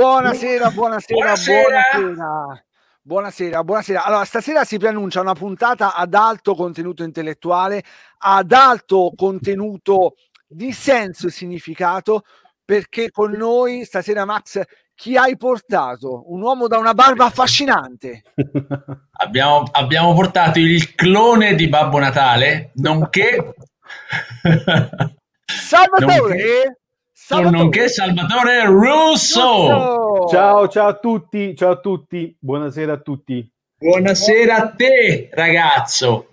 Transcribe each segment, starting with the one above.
Buonasera, buonasera, buonasera. buonasera. Buonasera, buonasera. Allora, stasera si preannuncia una puntata ad alto contenuto intellettuale, ad alto contenuto di senso e significato, perché con noi stasera, Max, chi hai portato? Un uomo da una barba affascinante. abbiamo, abbiamo portato il clone di Babbo Natale, nonché... Salvatore! Nonché... Salvatore. Nonché Salvatore Russo. Ciao, ciao a tutti, ciao a tutti, buonasera a tutti. Buonasera a te, ragazzo.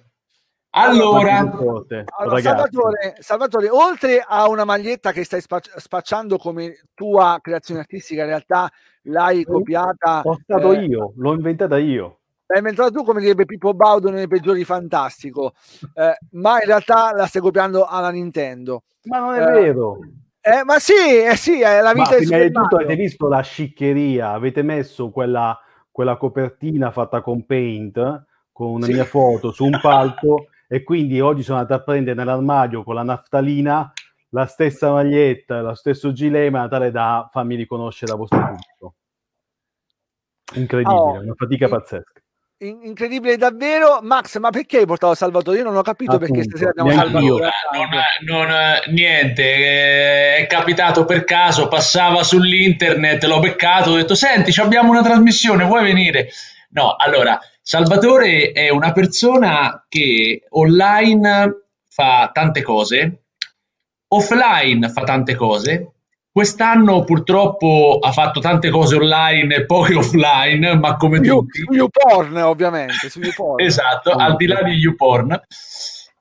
Allora, allora Salvatore, Salvatore, oltre a una maglietta che stai spacciando come tua creazione artistica, in realtà l'hai copiata. Ho stato eh, io, l'ho inventata io. L'hai inventata tu, come direbbe Pippo Baudo nei peggiori fantastico, eh, ma in realtà la stai copiando alla Nintendo. Ma non è eh, vero. Eh, ma sì, eh sì, è la vita ma prima di tutto avete visto la sciccheria, avete messo quella, quella copertina fatta con paint, con una sì. mia foto su un palco e quindi oggi sono andato a prendere nell'armadio con la naftalina la stessa maglietta, lo stesso gilema, tale da farmi riconoscere da vostro pubblico. Incredibile, oh, una fatica pazzesca incredibile davvero. Max, ma perché hai portato Salvatore? Io non ho capito Appunto, perché stasera abbiamo Salvatore. Non, non, niente, eh, è capitato per caso, passava sull'internet, l'ho beccato, ho detto senti, abbiamo una trasmissione, vuoi venire? No, allora, Salvatore è una persona che online fa tante cose, offline fa tante cose, Quest'anno purtroppo ha fatto tante cose online e poi offline, ma come su, tutti. Su YouPorn ovviamente, su YouPorn. esatto, al di là di YouPorn.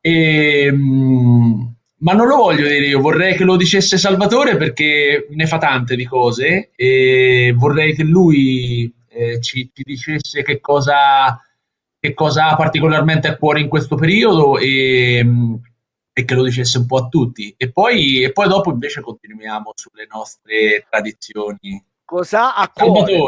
E, ehm, ma non lo voglio dire io, vorrei che lo dicesse Salvatore perché ne fa tante di cose e vorrei che lui eh, ci, ci, dicesse che cosa, che cosa ha particolarmente a cuore in questo periodo e e che lo dicesse un po' a tutti. E poi, e poi dopo invece continuiamo sulle nostre tradizioni. Cosa ha a cuore?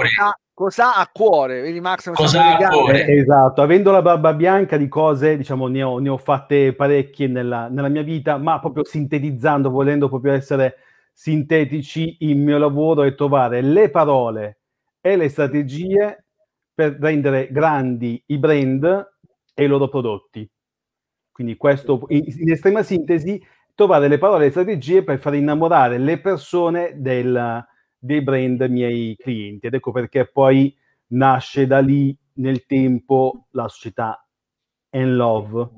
Cosa, ha a cuore? Vedi Max? Cosa ha a cuore? Esatto, avendo la barba bianca di cose, diciamo, ne ho, ne ho fatte parecchie nella, nella, mia vita, ma proprio sintetizzando, volendo proprio essere sintetici, il mio lavoro è trovare le parole e le strategie per rendere grandi i brand e i loro prodotti quindi questo, in, in estrema sintesi, trovare le parole e le strategie per far innamorare le persone del, dei brand miei clienti. Ed ecco perché poi nasce da lì nel tempo la società Love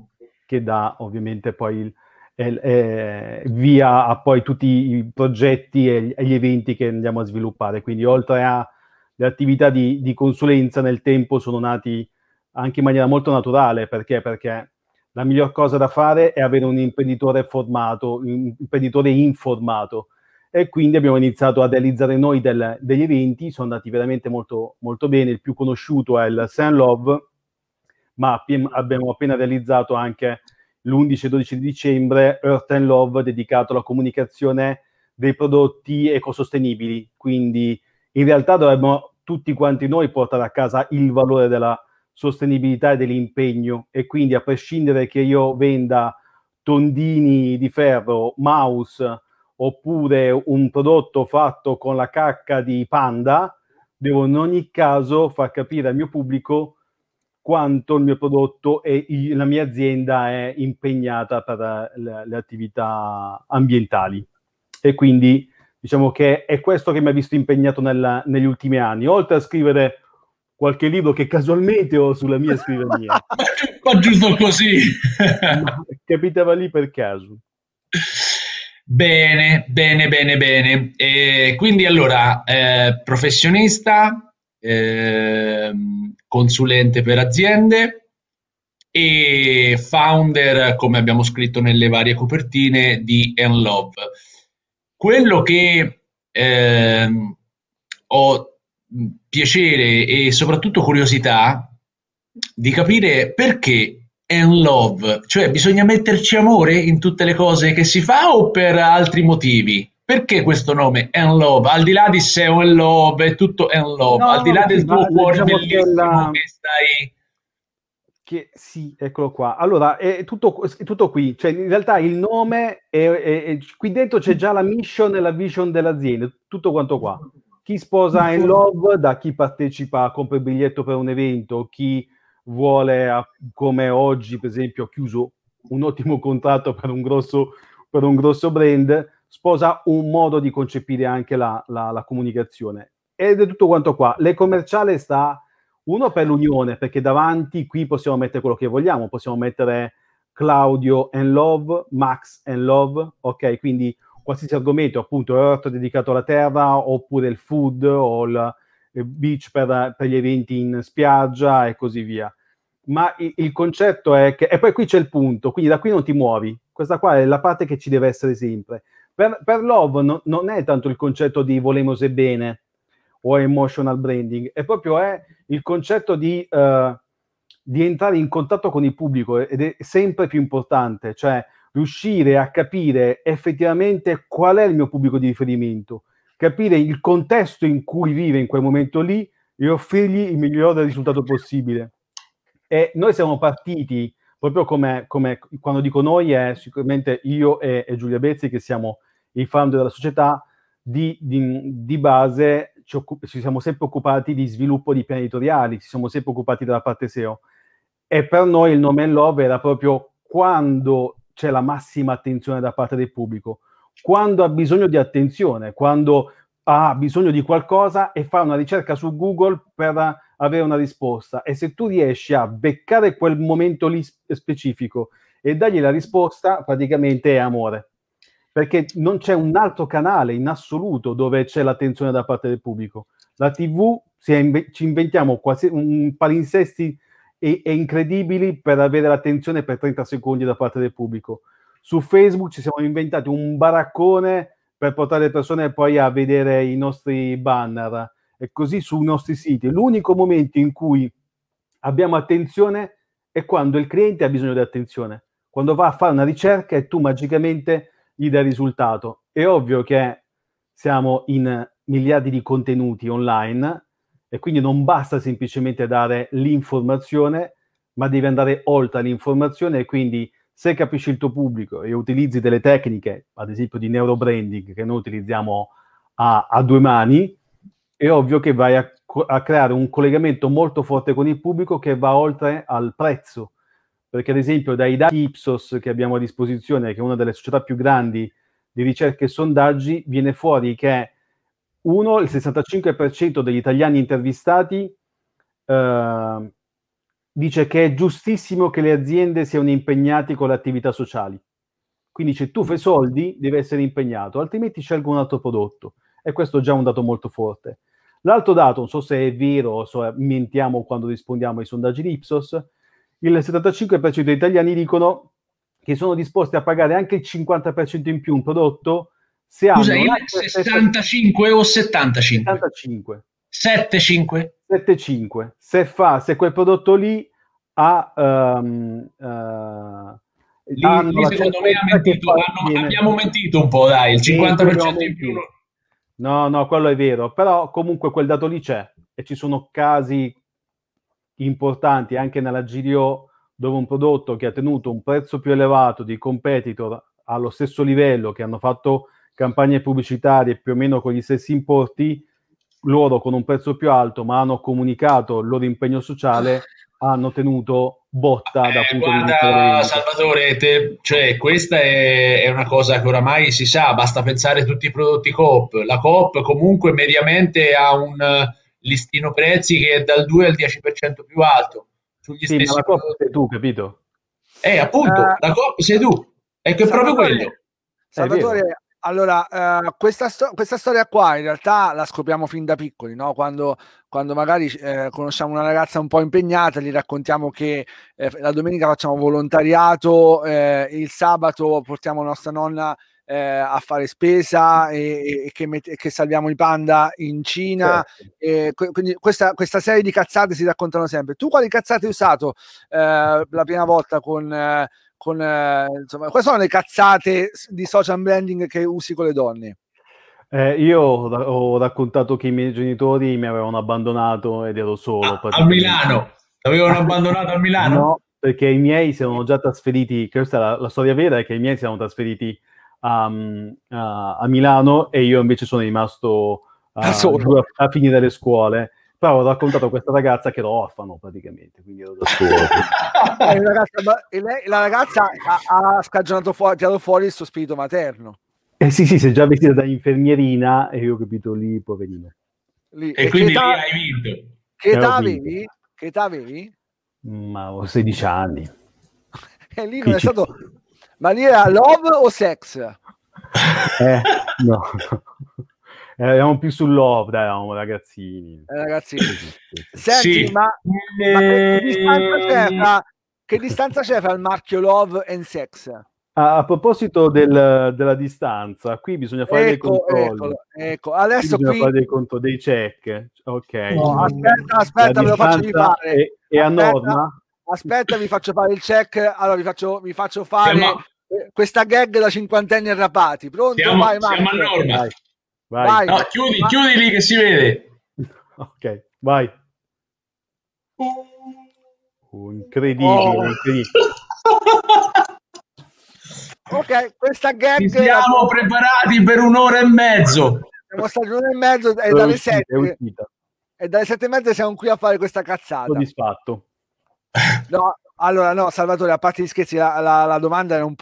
che dà ovviamente poi il, eh, eh, via a poi tutti i progetti e, e, gli eventi che andiamo a sviluppare. Quindi oltre alle attività di, di consulenza nel tempo sono nati anche in maniera molto naturale, perché? Perché la miglior cosa da fare è avere un imprenditore formato, un imprenditore informato. E quindi abbiamo iniziato a realizzare noi del, degli eventi, sono andati veramente molto, molto bene. Il più conosciuto è il Sun Love, ma abbiamo appena realizzato anche l'11 e 12 dicembre Earth and Love dedicato alla comunicazione dei prodotti ecosostenibili. Quindi in realtà dovremmo tutti quanti noi portare a casa il valore della sostenibilità e dell'impegno e quindi a prescindere che io venda tondini di ferro, mouse oppure un prodotto fatto con la cacca di panda, devo in ogni caso far capire al mio pubblico quanto il mio prodotto e la mia azienda è impegnata per le, le attività ambientali. E quindi diciamo che è questo che mi ha visto impegnato nella, negli ultimi anni. Oltre a scrivere qualche libro che casualmente ho sulla mia scrivania. Ma giusto così. capitava lì per caso. Bene, bene, bene, bene. E quindi allora, eh, professionista, eh, consulente per aziende e founder, come abbiamo scritto nelle varie copertine, di Enlove. Quello che eh, ho piacere e soprattutto curiosità di capire perché and love, cioè bisogna metterci amore in tutte le cose che si fa o per altri motivi? Perché questo nome and love? Al di là di se o and love, è tutto and love, no, al di là del tuo cuore diciamo bellissimo che, la... che stai che sì, eccolo qua. Allora, è tutto, è tutto qui. Cioè, in realtà il nome, è, è, è, qui dentro c'è già la mission e la vision dell'azienda, tutto quanto qua chi sposa in love, da chi partecipa, compra il biglietto per un evento, chi vuole, come oggi per esempio, ho chiuso un ottimo contratto per un grosso, per un grosso brand, sposa un modo di concepire anche la, la, la comunicazione. Ed è tutto quanto qua. Le commerciale sta uno per l'unione, perché davanti qui possiamo mettere quello che vogliamo, possiamo mettere Claudio and Love, Max and Love, ok? Quindi qualsiasi argomento, appunto, orto dedicato alla terra, oppure il food o il, beach per, per, gli eventi in spiaggia e così via. Ma il, il, concetto è che, e poi qui c'è il punto, quindi da qui non ti muovi. Questa qua è la parte che ci deve essere sempre. Per, per Love no, non è tanto il concetto di volemos e bene o emotional branding, è proprio è il concetto di, uh, di entrare in contatto con il pubblico ed è sempre più importante, cioè riuscire a capire effettivamente qual è il mio pubblico di riferimento, capire il contesto in cui vive in quel momento lì e offrirgli il migliore risultato possibile. E noi siamo partiti, proprio come, come quando dico noi, è sicuramente io e, e Giulia Bezzi, che siamo i founder della società, di, di, di base ci, occup- ci, siamo sempre occupati di sviluppo di piani editoriali, ci siamo sempre occupati della parte SEO. E per noi il nome and love era proprio quando c'è la massima attenzione da parte del pubblico. Quando ha bisogno di attenzione, quando ha bisogno di qualcosa e fa una ricerca su Google per avere una risposta. E se tu riesci a beccare quel momento lì specifico e dargli la risposta, praticamente è amore. Perché non c'è un altro canale in assoluto dove c'è l'attenzione da parte del pubblico. La TV, inve- ci inventiamo quasi un palinsesti e, e incredibili per avere l'attenzione per 30 secondi da parte del pubblico. Su Facebook ci siamo inventati un baraccone per portare le persone poi a vedere i nostri banner e così sui nostri siti. L'unico momento in cui abbiamo attenzione è quando il cliente ha bisogno di attenzione, quando va a fare una ricerca e tu magicamente gli dai risultato. È ovvio che siamo in miliardi di contenuti online e quindi non basta semplicemente dare l'informazione, ma devi andare oltre l'informazione e quindi se capisci il tuo pubblico e utilizzi delle tecniche, ad esempio di neurobranding, che noi utilizziamo a, a due mani, è ovvio che vai a, a, creare un collegamento molto forte con il pubblico che va oltre al prezzo. Perché ad esempio dai dati Ipsos che abbiamo a disposizione, che è una delle società più grandi di ricerca e sondaggi, viene fuori che uno, il 65% degli italiani intervistati eh, dice che è giustissimo che le aziende siano impegnate con le attività sociali. Quindi se tu fai soldi, deve essere impegnato, altrimenti scelgo un altro prodotto. E questo è già un dato molto forte. L'altro dato, non so se è vero o so, mentiamo quando rispondiamo ai sondaggi di Ipsos, il 75% degli italiani dicono che sono disposti a pagare anche il 50% in più un prodotto se Scusa, il 65 o 75? 75. 75? 75. Se fa, se quel prodotto lì ha... Um, uh, lì, lì secondo me ha mentito, hanno, abbiamo mentito un po', dai, il 50% in più. No, no, quello è vero, però comunque quel dato lì c'è e ci sono casi importanti anche nella GDO dove un prodotto che ha tenuto un prezzo più elevato di competitor allo stesso livello che hanno fatto campagne pubblicitarie più o meno con gli stessi importi, loro con un prezzo più alto, ma hanno comunicato il loro impegno sociale, hanno tenuto botta eh, da punto guarda, di vista. Salvatore, te, cioè, questa è, è, una cosa che oramai si sa, basta pensare a tutti i prodotti Coop. La Coop comunque mediamente ha un listino prezzi che è dal 2 al 10% più alto. Sugli sì, stessi ma la Coop sei tu, capito? Eh, appunto, uh, la Coop sei tu. Ecco, è proprio quello. Salvatore, allora, eh, questa, sto- questa, storia qua in realtà la scopriamo fin da piccoli, no? quando, quando, magari eh, conosciamo una ragazza un po' impegnata, gli raccontiamo che eh, la domenica facciamo volontariato, eh, il sabato portiamo nostra nonna eh, a fare spesa e, e che, met- che, salviamo i panda in Cina. Certo. quindi questa, questa, serie di cazzate si raccontano sempre. Tu quali cazzate hai usato eh, la prima volta con con, eh, insomma, quali sono le cazzate di social branding che usi con le donne? Eh, io ho raccontato che i miei genitori mi avevano abbandonato ed ero solo. A, a Milano? Avevano abbandonato a Milano? No, perché i miei si erano già trasferiti, questa è la, la storia vera, è che i miei si erano trasferiti a, a, a, Milano e io invece sono rimasto a, a, a finire le scuole però ho raccontato a questa ragazza che era orfano praticamente, quindi ero da solo. La ragazza, lei, la ragazza ha, ha scagionato fuori, tirato fuori il suo spirito materno. Eh sì, sì, si è già vestita da infermierina e io ho capito lì, poverino. Lì. E, e quindi età, lì hai vinto. Che età avevi? Che età avevi? Ma ho 16 anni. e lì non è stato... Ma lì era love o sex? Eh, no. Eh, eravamo più sul love, dai, eravamo ragazzini. Eh, ragazzini. Senti, sì. ma, ma che, distanza c'è fra, che distanza c'è fra il marchio love and sex? A, a proposito del, della distanza, qui bisogna fare ecco, dei controlli. Ecco, ecco. adesso qui, qui... fare dei conto, dei check. Ok. No, aspetta, aspetta, me lo faccio fare. È, è a norma? Aspetta, vi faccio fare il check. Allora, vi faccio, vi faccio fare siamo... questa gag da cinquantenni arrapati. Pronto? Siamo, vai, siamo a norma. Vai. Vai. vai. No, chiudi, vai. chiudi lì che si vede. Ok, vai. Oh, incredibile, oh. incredibile. ok, questa gag... Ci siamo preparati per un'ora e mezzo. Siamo stati un'ora e mezzo e dalle sette. E dalle sette e mezza siamo qui a fare questa cazzata. Soddisfatto. No, allora, no, Salvatore, a parte gli scherzi, la, la, la domanda era un,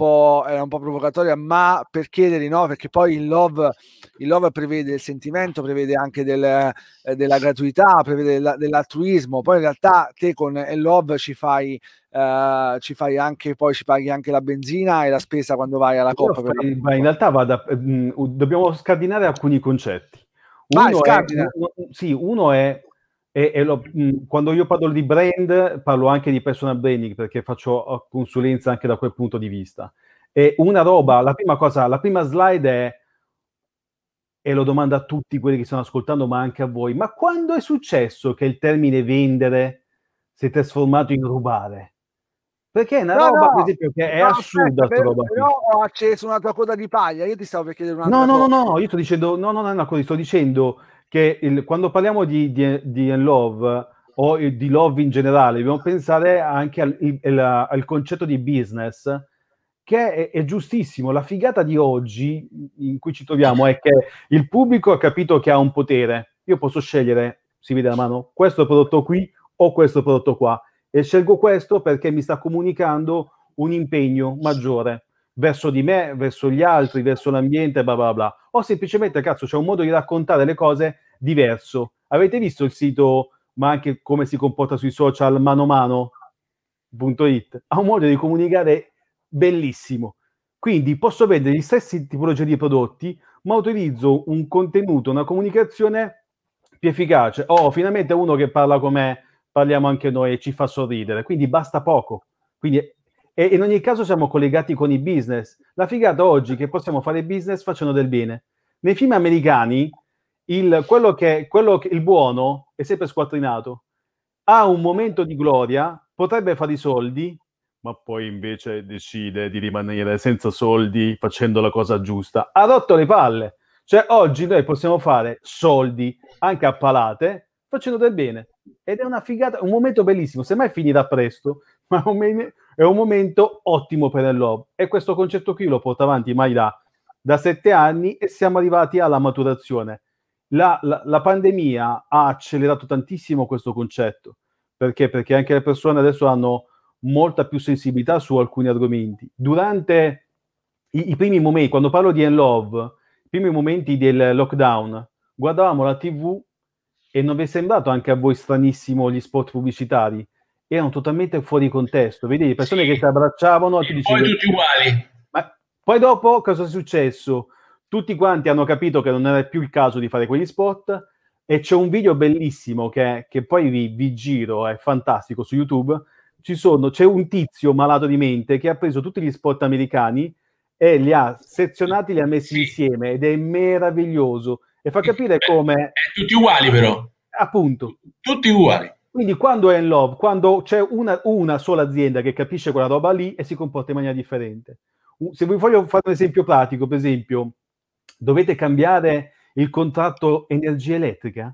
era un, po', provocatoria, ma per chiedere no, perché poi il love, il love prevede il sentimento, prevede anche del, eh, della gratuità, prevede della, dell'altruismo. Poi in realtà te con il love ci fai, eh, ci fai anche, poi ci paghi anche la benzina e la spesa quando vai alla coppa. Per la... In realtà vada, mh, dobbiamo scardinare alcuni concetti. Uno, vai, è, sì, uno è e, e lo, quando io parlo di brand, parlo anche di personal branding perché faccio consulenza anche da quel punto di vista. E una roba, la prima cosa, la prima slide è, e lo domando a tutti quelli che stanno ascoltando, ma anche a voi, ma quando è successo che il termine vendere si è trasformato in rubare? Perché è una no, roba, no, per esempio, che è no, assurda. Aspetta, roba però ho acceso una tua coda di paglia. Io ti stavo per chiedere una No, no, cosa. no, no, io sto dicendo, no, no, no, no, sto dicendo che il, quando parliamo di, di, di love o di love in generale, dobbiamo pensare anche al, il, al concetto di business, che è, è, giustissimo. La figata di oggi in cui ci troviamo è che il pubblico ha capito che ha un potere. Io posso scegliere, si vede la mano, questo prodotto qui o questo prodotto qua. E scelgo questo perché mi sta comunicando un impegno maggiore verso di me, verso gli altri, verso l'ambiente, bla bla bla. O semplicemente, cazzo, c'è un modo di raccontare le cose diverso. Avete visto il sito, ma anche come si comporta sui social mano mano.it? Ha un modo di comunicare bellissimo. Quindi posso vendere gli stessi tipologie di prodotti, ma utilizzo un contenuto, una comunicazione più efficace. Oh, finalmente uno che parla con me, parliamo anche noi e ci fa sorridere. Quindi basta poco. Quindi e in ogni caso siamo collegati con i business. La figata oggi che possiamo fare business facendo del bene. Nei film americani, il, quello che, quello che, il buono è sempre squattrinato. Ha un momento di gloria, potrebbe fare i soldi, ma poi invece decide di rimanere senza soldi facendo la cosa giusta. Ha rotto le palle. Cioè, oggi noi possiamo fare soldi anche a palate facendo del bene. Ed è una figata, un momento bellissimo. Semmai finirà presto, ma è un, momento ottimo per il love. E questo concetto qui lo porta avanti mai da sette anni e siamo arrivati alla maturazione. La, la, la, pandemia ha accelerato tantissimo questo concetto. Perché? Perché anche le persone adesso hanno molta più sensibilità su alcuni argomenti. Durante i, i primi momenti, quando parlo di love, i primi momenti del lockdown, guardavamo la TV e non vi è sembrato anche a voi stranissimo gli spot pubblicitari? Erano totalmente fuori contesto. Vedi le persone sì. che si abbracciavano. E poi tutti uguali. Ma poi dopo cosa è successo? Tutti quanti hanno capito che non era più il caso di fare quegli spot e c'è un video bellissimo che, che poi vi, vi, giro, è fantastico su YouTube. Sono, c'è un tizio malato di mente che ha preso tutti gli spot americani e li ha sezionati, li ha messi sì. insieme ed è meraviglioso e fa capire come... tutti uguali però. Appunto. Tutti uguali. Quindi quando è in love, quando c'è una, una, sola azienda che capisce quella roba lì e si comporta in maniera differente. Se vi voglio fare un esempio pratico, per esempio, dovete cambiare il contratto energia elettrica,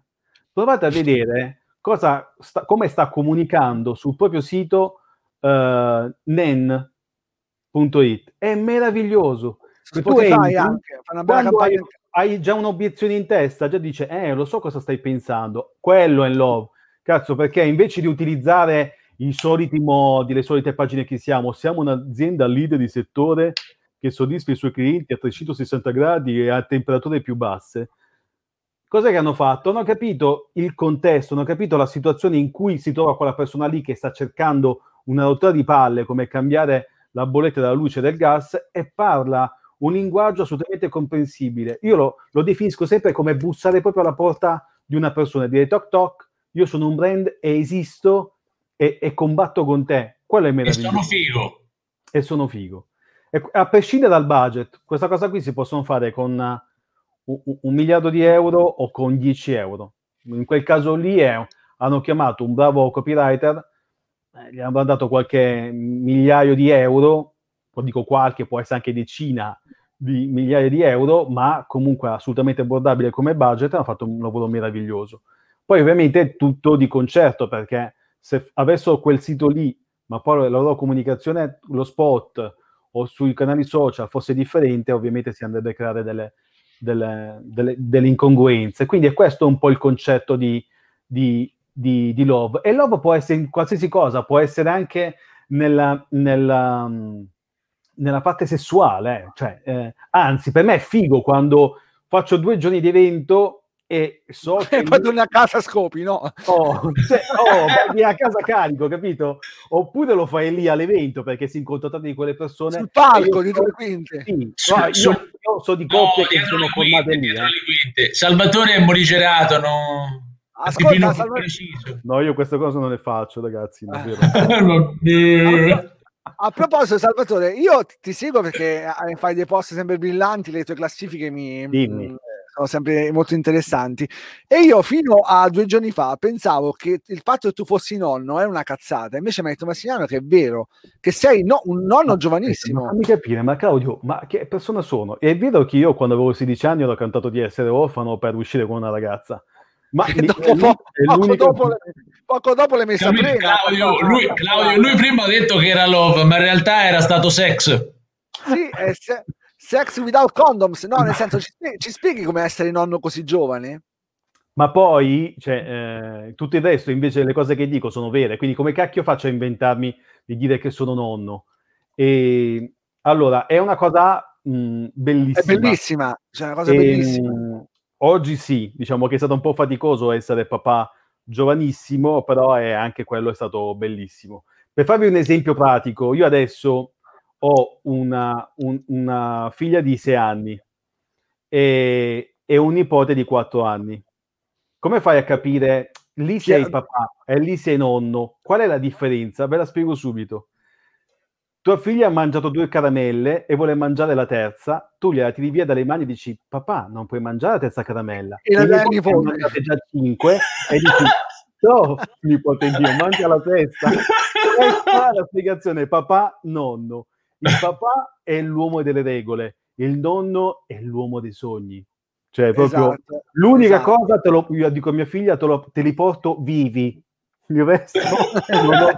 provate a vedere sta, come sta comunicando sul proprio sito uh, nen.it. È meraviglioso. Spotify anche, fa una bella campagna. Hai, hai già un'obiezione in testa, già dice, eh, lo so cosa stai pensando, quello è love. Cazzo, perché invece di utilizzare i soliti modi, le solite pagine che siamo, siamo un'azienda leader di settore che soddisfa i suoi clienti a 360 gradi e a temperature più basse. Cos'è che hanno fatto? Hanno capito il contesto, hanno capito la situazione in cui si trova quella persona lì che sta cercando una rottura di palle come cambiare la bolletta della luce e del gas e parla un linguaggio assolutamente comprensibile. Io lo, lo, definisco sempre come bussare proprio alla porta di una persona, dire toc toc, io sono un brand e esisto e, e combatto con te. Quello è meraviglioso. E sono figo. E sono figo. E, a prescindere dal budget, questa cosa qui si possono fare con uh, un, un, miliardo di euro o con 10 euro. In quel caso lì è, hanno chiamato un bravo copywriter, eh, gli hanno dato qualche migliaio di euro o dico qualche, può essere anche decina di migliaia di euro, ma comunque assolutamente abbordabile come budget, hanno fatto un lavoro meraviglioso. Poi ovviamente è tutto di concerto, perché se avessero quel sito lì, ma poi la loro comunicazione, lo spot o sui canali social fosse differente, ovviamente si andrebbe a creare delle, delle, delle, delle incongruenze. Quindi è questo un po' il concetto di, di, di, di, love. E love può essere in qualsiasi cosa, può essere anche nella, nella nella parte sessuale, eh. cioè, eh, anzi, per me è figo quando faccio due giorni di evento e so che... Poi torni a casa scopi, no? Oh, cioè, oh vai a casa carico, capito? Oppure lo fai lì all'evento perché si incontrano di quelle persone... Sul palco, dietro le quinte. Sì, no, io, io, so di coppie no, che sono formate lì. Eh. Salvatore è morigerato, no? Ascolta, Salvatore... No, io queste cose non le faccio, ragazzi. Davvero. A proposito, Salvatore, io ti seguo perché eh, fai dei post sempre brillanti, le tue classifiche mi, Dimmi. Sono sempre molto interessanti. E io fino a due giorni fa pensavo che il fatto che tu fossi nonno era una cazzata, invece mi ha detto Massimiano che è vero, che sei no, un nonno ma, giovanissimo. Ma fammi capire, ma Claudio, ma che persona sono? È vero che io quando avevo 16 anni ho cantato di essere orfano per uscire con una ragazza. Ma dopo, poco, poco, dopo le, poco dopo l'hai messa prima. Claudio, lui, Claudio, lui prima ha detto che era love, ma in realtà era stato sex. Sì, è se, sex without condoms. No, nel senso, ci, ci spieghi come essere nonno così giovane? Ma poi, cioè, eh, tutto il resto, invece, le cose che dico sono vere. Quindi, come cacchio faccio a inventarmi di dire che sono nonno? E allora, è una cosa mh, bellissima. È bellissima, cioè, una cosa e, bellissima. Oggi sì, diciamo che è stato un po' faticoso essere papà giovanissimo, però è anche quello è stato bellissimo. Per farvi un esempio pratico, io adesso ho una, un, una figlia di sei anni e, e, un nipote di quattro anni. Come fai a capire lì sei papà e lì sei nonno? Qual è la differenza? Ve la spiego subito. Tua figlia ha mangiato due caramelle e vuole mangiare la terza, tu gliela tiri via dalle mani e dici papà non puoi mangiare la terza caramella. E la dai nipote. mangiate già cinque e dici no, nipote Dio, mangia la testa. Questa è la spiegazione, papà, nonno. Il papà è l'uomo delle regole, il nonno è l'uomo dei sogni. Cioè, proprio esatto, l'unica esatto. cosa, te lo, io dico a mia figlia, te, lo, te li porto vivi, il resto non,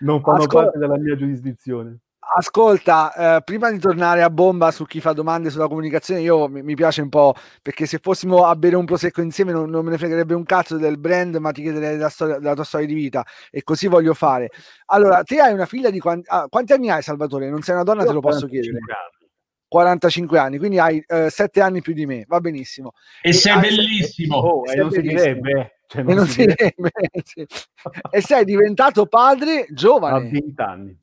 non fanno Ascol- parte della mia giurisdizione. Ascolta, eh, prima di tornare a bomba su chi fa domande sulla comunicazione, io mi, mi, piace un po' perché se fossimo a bere un prosecco insieme non, non me ne fregherebbe un cazzo del brand, ma ti chiederei della, storia, della, tua storia di vita e così voglio fare. Allora, te hai una figlia di quanti, ah, quanti anni hai, Salvatore? Non sei una donna, io te lo posso chiedere. Anni. 45 anni, quindi hai eh, 7 anni più di me, va benissimo. E, e sei bellissimo. Oh, e non si direbbe. Cioè, non, non si direbbe. sì. e sei diventato padre giovane. A 20 anni.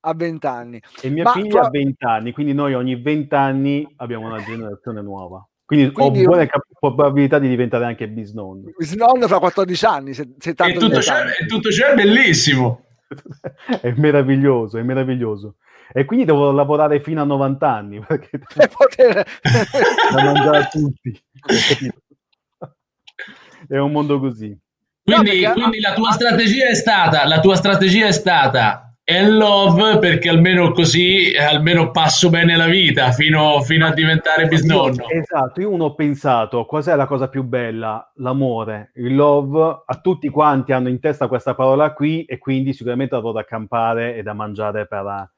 A 20 anni. E mia Ma, figlia ha 20 anni, quindi noi ogni 20 anni abbiamo una generazione nuova. Quindi, quindi ho buone cap- probabilità di diventare anche bisnonno. Bisnonno fra 14 anni, se, se tanto e tutto, ciò, e tutto ciò è bellissimo. è meraviglioso, è meraviglioso. E quindi devo lavorare fino a 90 anni perché per poter da mangiare a tutti. è un mondo così. Quindi, no, quindi la tua strategia è stata, la tua strategia è stata è love perché almeno così almeno passo bene la vita fino, fino a diventare bisnonno. Esatto, io uno ho pensato, cos'è la cosa più bella? L'amore, il love, a tutti quanti hanno in testa questa parola qui e quindi sicuramente avrò da campare e da mangiare per,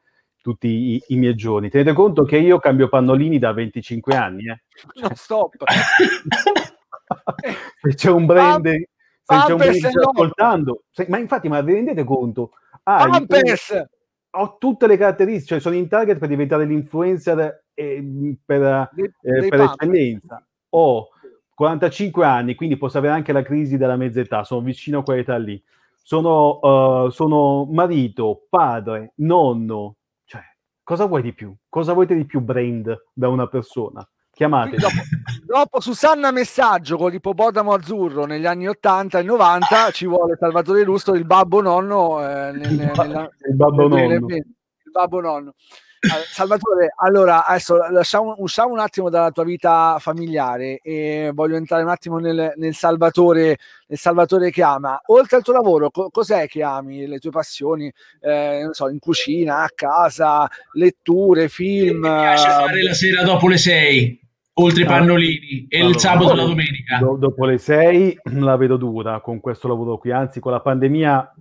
tutti i, i, miei giorni. Tenete conto che io cambio pannolini da 25 anni. Eh. No, stop. se c'è un brand, se c'è un brand ascoltando, se, ma infatti, ma vi rendete conto? Ah, Pampers! Ho tutte le caratteristiche, cioè sono in target per diventare l'influencer eh, per, eh, per eccellenza. Ho 45 anni, quindi posso avere anche la crisi della mezz'età, sono vicino a quell'età lì. Sono, uh, sono marito, padre, nonno, cioè, cosa vuoi di più? Cosa volete di più brand da una persona? Chiamate. Dopo, Susanna Messaggio con l'ippopotamo azzurro negli anni 80 e 90 ci vuole Salvatore Rusto, il babbo nonno. Eh, nel, il, nella, il babbo nonno. il babbo nonno. Salvatore, allora adesso lasciamo, usciamo un attimo dalla tua vita familiare e voglio entrare un attimo nel, nel, Salvatore, nel Salvatore che ama. Oltre al tuo lavoro, co- cos'è che ami? Le tue passioni, eh, non so, in cucina, a casa, letture, film? Mi piace fare la sera dopo le sei, oltre i pannolini, e allora, il sabato e la domenica. Do- dopo le sei la vedo dura con questo lavoro qui, anzi con la pandemia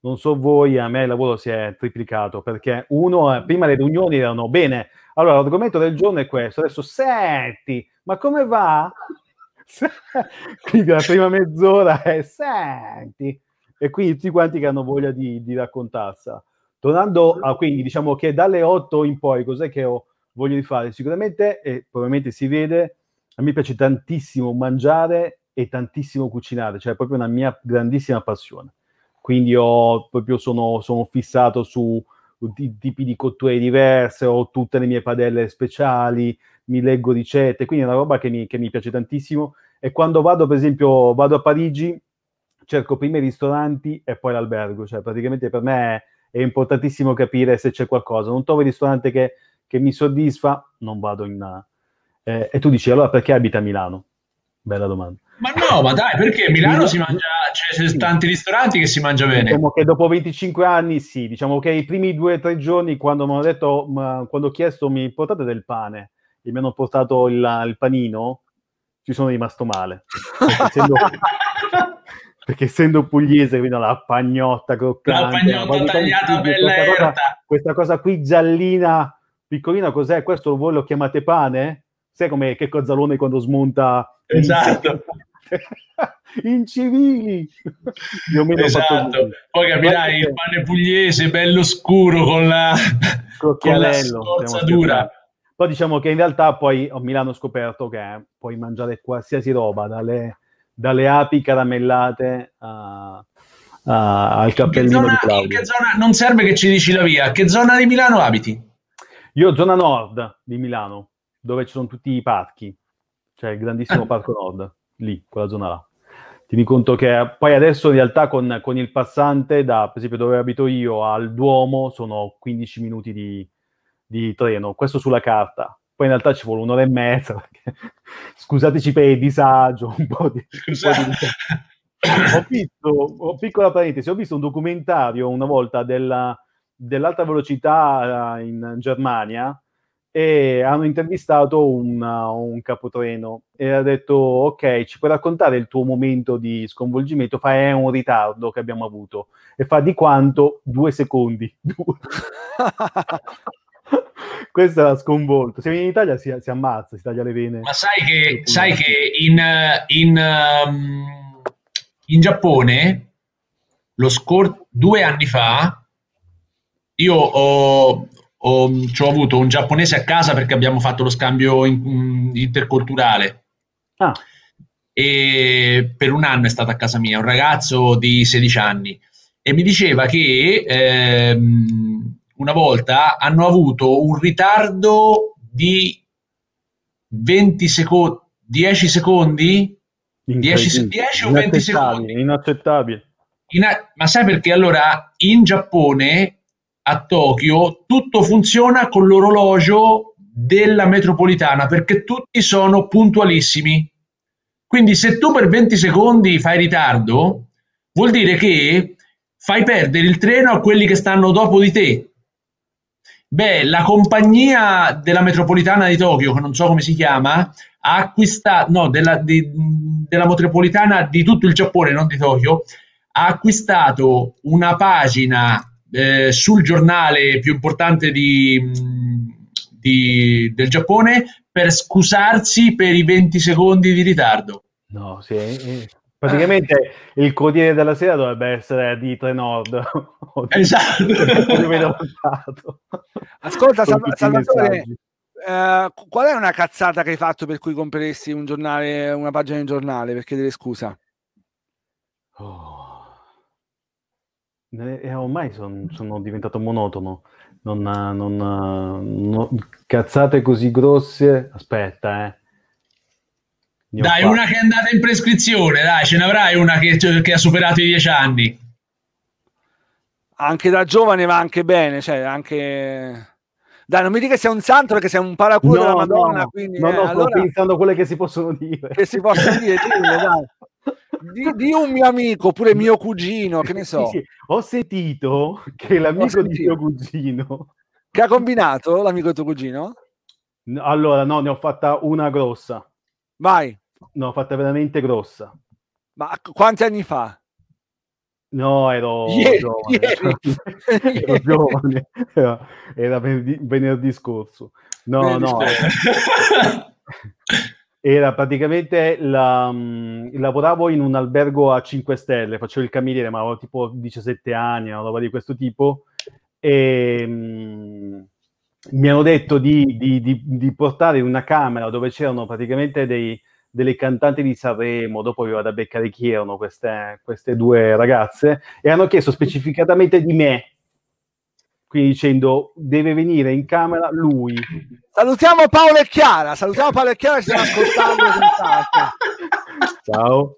non so voi, a me il lavoro si è triplicato perché uno, eh, prima le riunioni erano bene, allora l'argomento del giorno è questo, adesso senti, ma come va? quindi la prima mezz'ora è senti, e quindi tutti quanti che hanno voglia di, di raccontarsela. Tornando a quindi, diciamo che dalle 8 in poi, cos'è che ho voglia di fare? Sicuramente, e probabilmente si vede, a me piace tantissimo mangiare e tantissimo cucinare, cioè è proprio una mia grandissima passione quindi ho, proprio sono, sono fissato su tipi di cotture diverse, ho tutte le mie padelle speciali, mi leggo ricette, quindi è una roba che mi, che mi piace tantissimo. E quando vado, per esempio, vado a Parigi, cerco prima i ristoranti e poi l'albergo, cioè praticamente per me è importantissimo capire se c'è qualcosa. Non trovo il ristorante che, che mi soddisfa, non vado in... Eh, e tu dici, allora perché abita a Milano? Bella domanda. Ma no, ma dai, perché Milano si mangia, c'è cioè, tanti ristoranti che si mangia bene. Diciamo che dopo 25 anni sì, diciamo che i primi due o tre giorni quando mi hanno detto, quando ho chiesto mi portate del pane e mi hanno portato il, il panino, ci sono rimasto male. Perché essendo, perché essendo pugliese, quindi la pagnotta croccante, la pagnotta tagliata bella questa cosa, questa cosa qui giallina, piccolina, cos'è? Questo voi lo chiamate pane? Sai come che Cozzalone quando smonta Esatto. incivili esatto. poi capirai il pane pugliese bello scuro con la, con la scorzatura poi diciamo che in realtà poi a Milano ho scoperto che puoi mangiare qualsiasi roba dalle, dalle api caramellate a, a, al cappellino zona, di Claudio. In che zona, non serve che ci dici la via, che zona di Milano abiti? Io zona nord di Milano, dove ci sono tutti i parchi cioè il grandissimo ah. Parco Nord, lì, quella zona là. Tieni conto che poi adesso in realtà con, con, il passante, da per esempio dove abito io al Duomo, sono 15 minuti di, di treno, questo sulla carta. Poi in realtà ci vuole un'ora e mezza, perché, scusateci per il disagio, un po' di... Un po di... ho visto, ho, piccola parentesi, ho visto un documentario una volta della, dell'alta velocità eh, in Germania, e hanno intervistato un, un capotreno e ha detto ok ci puoi raccontare il tuo momento di sconvolgimento? Fa è un ritardo che abbiamo avuto. E fa di quanto? Due secondi. Questo era sconvolto se viene in Italia si, si, ammazza si taglia le vene. Ma sai che, sai che in, in, um, in Giappone lo scor- due anni fa io ho, ho, ho, avuto un giapponese a casa perché abbiamo fatto lo scambio in, in, interculturale. Ah. E per un anno è stato a casa mia, un ragazzo di 16 anni, e mi diceva che ehm, una volta hanno avuto un ritardo di 20 secondi, 10 secondi? 10, 10 o 20 secondi? Inaccettabile. In, ma sai perché allora in Giappone a Tokyo tutto funziona con l'orologio della metropolitana perché tutti sono puntualissimi. Quindi se tu per 20 secondi fai ritardo, vuol dire che fai perdere il treno a quelli che stanno dopo di te. Beh, la compagnia della metropolitana di Tokyo, che non so come si chiama, ha acquistato, no, della, di, della metropolitana di tutto il Giappone, non di Tokyo, ha acquistato una pagina eh, sul giornale più importante di, di, del Giappone per scusarsi per i 20 secondi di ritardo. No, sì. Eh, praticamente il Corriere della Sera dovrebbe essere di Trenord. esatto. Ascolta, Sal- Salvatore, eh, qual è una cazzata che hai fatto per cui compreresti un giornale, una pagina di giornale per chiedere scusa? Oh. Eh, ormai son, sono diventato monotono. Non, non, non, cazzate così grosse. Aspetta, eh. dai, una che è andata in prescrizione, dai, ce n'avrai una che, che ha superato i dieci anni. Anche da giovane va anche bene, cioè anche dai, non mi dica che sei un santo perché sei un paraculo no, della Madonna. No, quindi, no, eh, no allora... sto pensando a quelle che si possono dire. Che si possono dire, dille, dai. Di, di, un mio amico, oppure mio cugino, che ne so. Sì, sì. Ho sentito che l'amico sentito. di mio cugino... Che ha combinato l'amico di tuo cugino? Allora, no, ne ho fatta una grossa. Vai. Ne ho fatta veramente grossa. Ma quanti anni fa? No, ero ieri, giovane. Ieri. ero giovane. Era, era venerdì, venerdì, scorso. No, venerdì no. era praticamente la, um, lavoravo in un albergo a 5 stelle, facevo il cameriere, ma avevo tipo 17 anni, una roba di questo tipo. E um, mi hanno detto di, di, di, di portare una camera dove c'erano praticamente dei delle cantanti di Sanremo, dopo aveva da beccare chi erano queste, queste due ragazze, e hanno chiesto specificatamente di me, quindi dicendo deve venire in camera lui. Salutiamo Paolo e Chiara, salutiamo Paolo e Chiara, ci stiamo ascoltando. Ciao.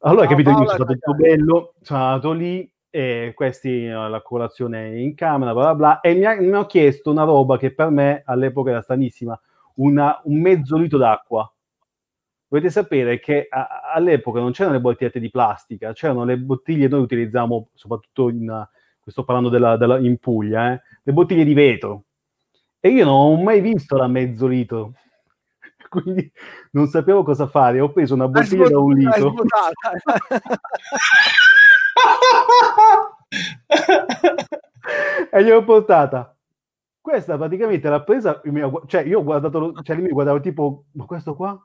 Allora, Ciao, capito, Paola, io sono stato tutto bello, sono andato lì, e questi la colazione in camera, bla bla bla, e mi, ha, mi hanno chiesto una roba che per me all'epoca era stranissima, una, un mezzo litro d'acqua dovete sapere che a, all'epoca non c'erano le bottigliette di plastica, c'erano le bottiglie, noi utilizziamo soprattutto in, sto parlando della, della, in Puglia, eh, le bottiglie di vetro. E io non ho mai visto la mezzo litro, quindi non sapevo cosa fare. Ho preso una bottiglia da un litro. e gli ho portata. Questa praticamente l'ha presa, cioè io ho guardato, cioè lui mi guardava tipo, ma questo qua?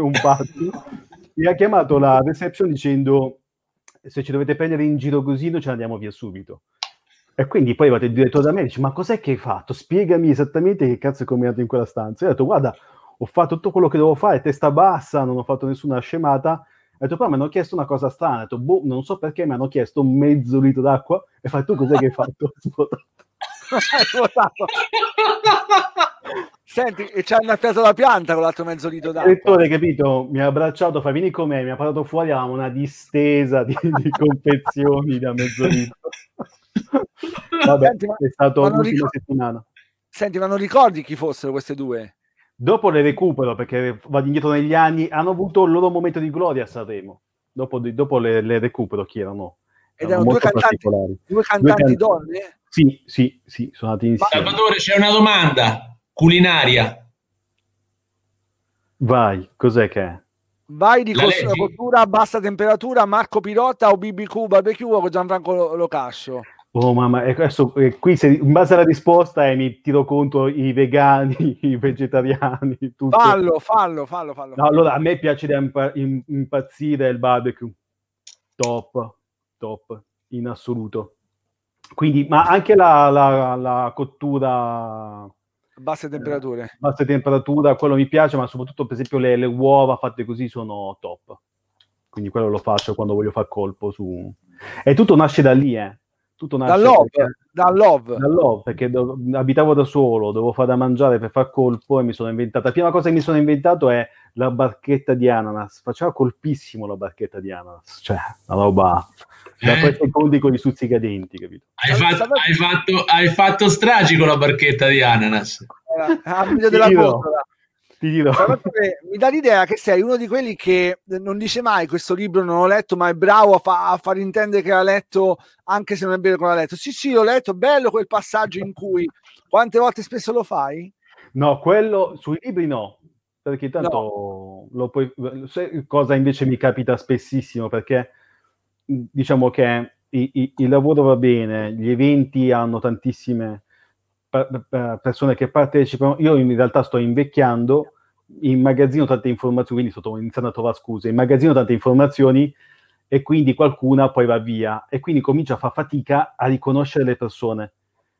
un pazzo, mi ha chiamato la reception dicendo se ci dovete prendere in giro così noi ce ne andiamo via subito. E quindi poi vado il direttore da me e dice ma cos'è che hai fatto? Spiegami esattamente che cazzo è combinato in quella stanza. Io ho detto guarda, ho fatto tutto quello che devo fare, testa bassa, non ho fatto nessuna scemata. Ho detto però mi hanno chiesto una cosa strana, ho detto boh, non so perché mi hanno chiesto un mezzo litro d'acqua e fai tu cos'è che hai fatto? Senti, e ci ha annaffiato la pianta con l'altro mezzo dito d'acqua. Il direttore, capito, mi ha abbracciato, fa vieni con me, mi ha portato fuori, avevamo una distesa di, di confezioni da mezzo litro. Vabbè, Senti, ma, è stato l'ultima ricordi, settimana. Senti, ma non ricordi chi fossero queste due? Dopo le recupero, perché vado indietro negli anni, hanno avuto il loro momento di gloria a Sanremo. Dopo, dopo le, le, recupero chi erano. Ed erano due cantanti, due cantanti due can... donne? Sì, sì, sì, sono andati insieme. Salvatore, c'è una domanda. Culinaria. Vai, cos'è che è? Vai di cottura a bassa temperatura, Marco Pirotta o BBQ barbecue o Gianfranco Locascio? Oh mamma, adesso eh, qui se, in base alla risposta eh, mi tiro conto i vegani, i vegetariani, tutto. Fallo, fallo, fallo, fallo. No, allora a me piace da impazzire il barbecue. Top, top, in assoluto. Quindi, ma anche la, la, la cottura Basse temperature. Eh, basse temperature, quello mi piace, ma soprattutto per esempio le, le, uova fatte così sono top. Quindi quello lo faccio quando voglio far colpo su... E tutto nasce da lì, eh. Tutto nasce da love, perché... da love. Da love, perché do... abitavo da solo, dovevo fare da mangiare per far colpo e mi sono inventata... La prima cosa che mi sono inventato è la barchetta di ananas. Faceva colpissimo la barchetta di ananas. Cioè, una roba da quei secondi con i suzzicadenti, capito? Hai fatto, hai, fatto, hai fatto stragi con la barchetta di ananas. A meglio della cotola. mi dà l'idea che sei uno di quelli che non dice mai questo libro non l'ho letto, ma è bravo a, fa, a far intendere che l'ha letto anche se non è vero che l'ha letto. Sì, sì, l'ho letto, bello quel passaggio in cui quante volte spesso lo fai? No, quello sui libri no, perché tanto no. lo puoi, cosa invece mi capita spessissimo perché diciamo che il lavoro va bene, gli eventi hanno tantissime persone che partecipano. Io in realtà sto invecchiando, immagazzino tante informazioni, quindi sto iniziando a trovare scuse, immagazzino tante informazioni e quindi qualcuna poi va via e quindi comincia a fare fatica a riconoscere le persone.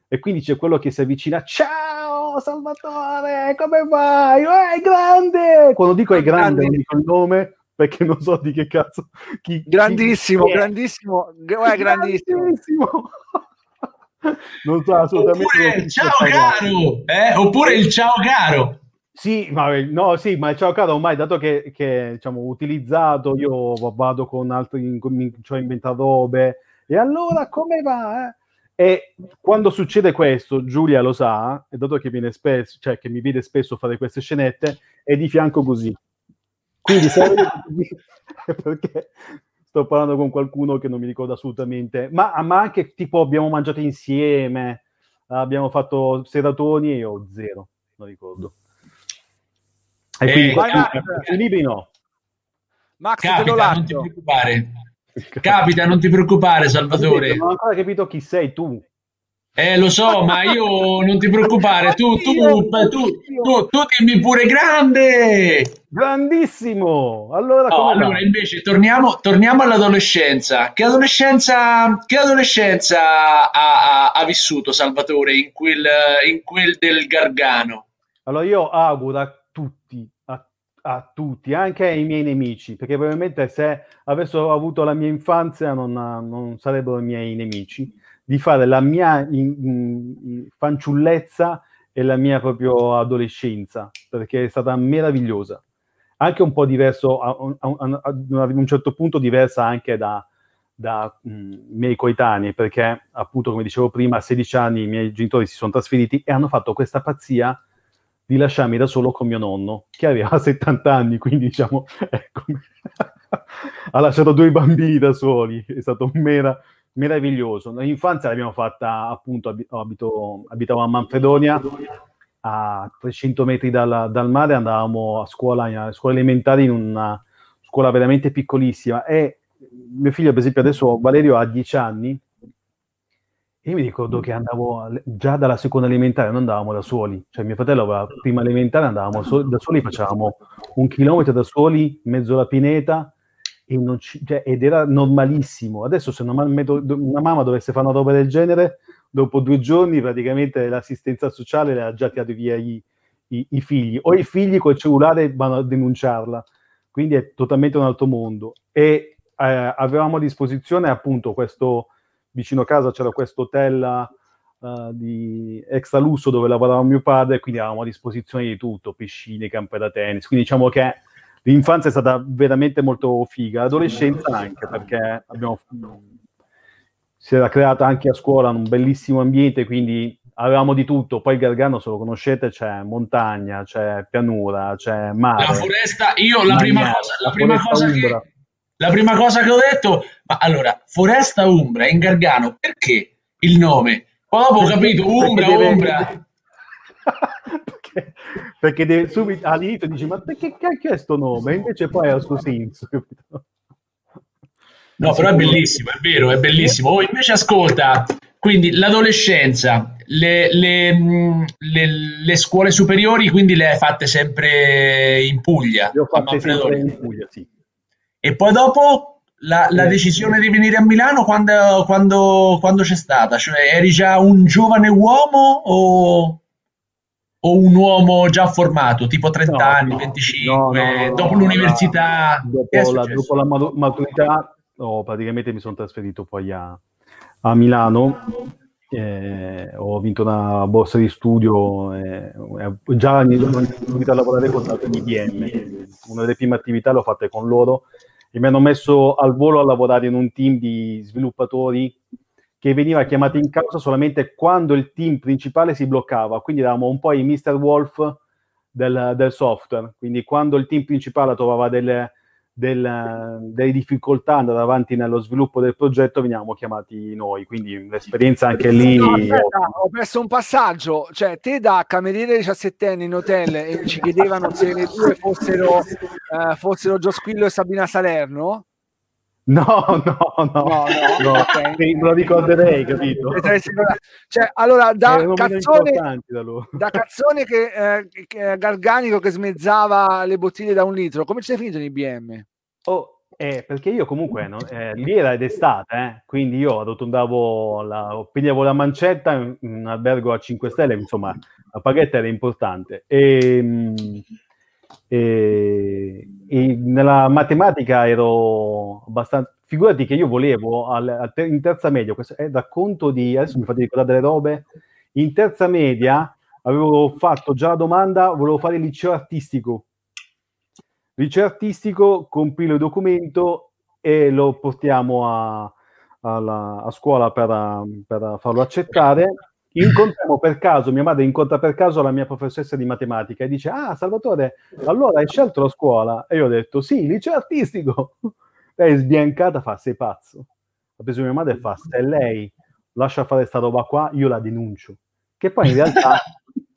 E quindi c'è quello che si avvicina, ciao Salvatore, come vai? Oh, è grande! Quando dico è grande, non dico il nome perché non so di che cazzo. Chi, grandissimo, chi grandissimo, è grandissimo. grandissimo. non so assolutamente. Oppure, ciao caro, eh? oppure il ciao caro. Sì, ma, no, sì, ma il ciao caro ormai, dato che, che diciamo, utilizzato, io vado con altri, cioè inventato robe, e allora come va? Eh? E quando succede questo, Giulia lo sa, e dato che, viene spesso, cioè, che mi vede spesso fare queste scenette, è di fianco così. Quindi se perché sto parlando con qualcuno che non mi ricorda assolutamente, ma, ma anche tipo abbiamo mangiato insieme, abbiamo fatto seratoni e io ho zero, non ricordo. E quindi eh, i libri no. Max, Capita, non ti preoccupare. Capita, non ti preoccupare, Salvatore. Non ho ancora capito chi sei tu. Eh, lo so, ma io non ti preoccupare, tu, tu, tu, tu, tu dimmi pure grande! Grandissimo! Allora, no, allora invece torniamo, torniamo, all'adolescenza. Che adolescenza, che adolescenza ha, ha, ha, vissuto Salvatore in quel, in quel del Gargano? Allora io auguro a tutti, a, a, tutti, anche ai miei nemici, perché probabilmente se avessero avuto la mia infanzia non, non sarebbero i miei nemici, di fare la mia in, in, fanciullezza e la mia proprio adolescenza, perché è stata meravigliosa. Anche un po' diverso, a, a, un certo punto diversa anche da, da mh, miei coetanei, perché appunto, come dicevo prima, a 16 anni i miei genitori si sono trasferiti e hanno fatto questa pazzia di lasciarmi da solo con mio nonno, che aveva 70 anni, quindi diciamo, ecco, ha lasciato due bambini da soli, è stato mera, meraviglioso. L'infanzia l'abbiamo fatta appunto, abito, abitavo a Manfredonia, a 300 metri dal, dal mare, andavamo a scuola, a scuola elementare in una scuola veramente piccolissima e mio figlio, per esempio, adesso Valerio ha 10 anni io mi ricordo che andavo già dalla seconda elementare, non andavamo da soli, cioè mio fratello aveva prima elementare, andavamo so, da soli, facevamo un chilometro da soli, mezzo la pineta, ci, cioè, ed era normalissimo. Adesso se una, una, mamma dovesse fare una roba del genere, dopo due giorni praticamente l'assistenza sociale le ha già tirato via i, i, i figli, o i figli col cellulare vanno a denunciarla, quindi è totalmente un altro mondo. E eh, avevamo a disposizione appunto questo vicino a casa c'era questo hotel uh, di extra lusso dove lavorava mio padre, quindi avevamo a disposizione di tutto, piscine, campe da tennis, quindi diciamo che l'infanzia è stata veramente molto figa, l'adolescenza anche perché abbiamo, si era creata anche a scuola un bellissimo ambiente, quindi avevamo di tutto, poi Gargano se lo conoscete c'è montagna, c'è pianura, c'è mare. La foresta, io la prima cosa, la prima cosa che la prima cosa che ho detto, ma allora, Foresta Umbra in Gargano, perché il nome? Poi dopo ho capito, Umbra, deve... Umbra. perché, perché deve, subito all'inizio dici, ma perché cacchio è questo nome? Invece poi ha il suo senso, No, però è bellissimo, è vero, è bellissimo. Oh, invece ascolta, quindi l'adolescenza, le, le, le, le, scuole superiori, quindi le hai fatte sempre in Puglia? Le ho fatte sempre in Puglia, sì. E poi dopo la, la decisione di venire a Milano quando, quando, quando, c'è stata? Cioè eri già un giovane uomo o, o un uomo già formato, tipo 30 no, anni, no, 25, no, dopo l'università? Dopo la, dopo la, maturità praticamente mi sono trasferito poi a, a Milano eh, ho vinto una borsa di studio, eh, già ho iniziato a lavorare con IBM, una delle prime attività l'ho fatta con loro e mi hanno messo al volo a lavorare in un team di sviluppatori che veniva chiamato in causa solamente quando il team principale si bloccava, quindi eravamo un po' i Mr. Wolf del, del software, quindi quando il team principale trovava delle, del, delle difficoltà andare avanti nello sviluppo del progetto veniamo chiamati noi, quindi l'esperienza anche lì... No, aspetta, ho perso un passaggio, cioè te da cameriere 17 anni in hotel e ci chiedevano se le due fossero, eh, fossero Giosquillo e Sabina Salerno? No, no, no, no, no, okay. me lo ricorderei, capito? Cioè, allora, da cazzone, da, da cazzone che, eh, che, garganico che smezzava le bottiglie da un litro, come ci sei finito in IBM? Oh, eh, perché io comunque no, eh, lì era d'estate, eh, quindi io arrotondavo, la, pigliavo la mancetta in un albergo a 5 stelle, insomma la paghetta era importante. E, mm, e, e nella matematica ero abbastanza... Figurati che io volevo al, al in terza media, questo è racconto di... adesso mi fate ricordare delle robe, in terza media avevo fatto già la domanda, volevo fare il liceo artistico liceo artistico, compilo il documento e lo portiamo a, alla, a scuola per, per, farlo accettare. Incontriamo per caso, mia madre incontra per caso la mia professoressa di matematica e dice: Ah, Salvatore, allora hai scelto la scuola? E io ho detto: Sì, liceo artistico. Lei sbiancata fa: Sei pazzo. Ha preso mia madre e fa: Se lei lascia fare sta roba qua, io la denuncio. Che poi in realtà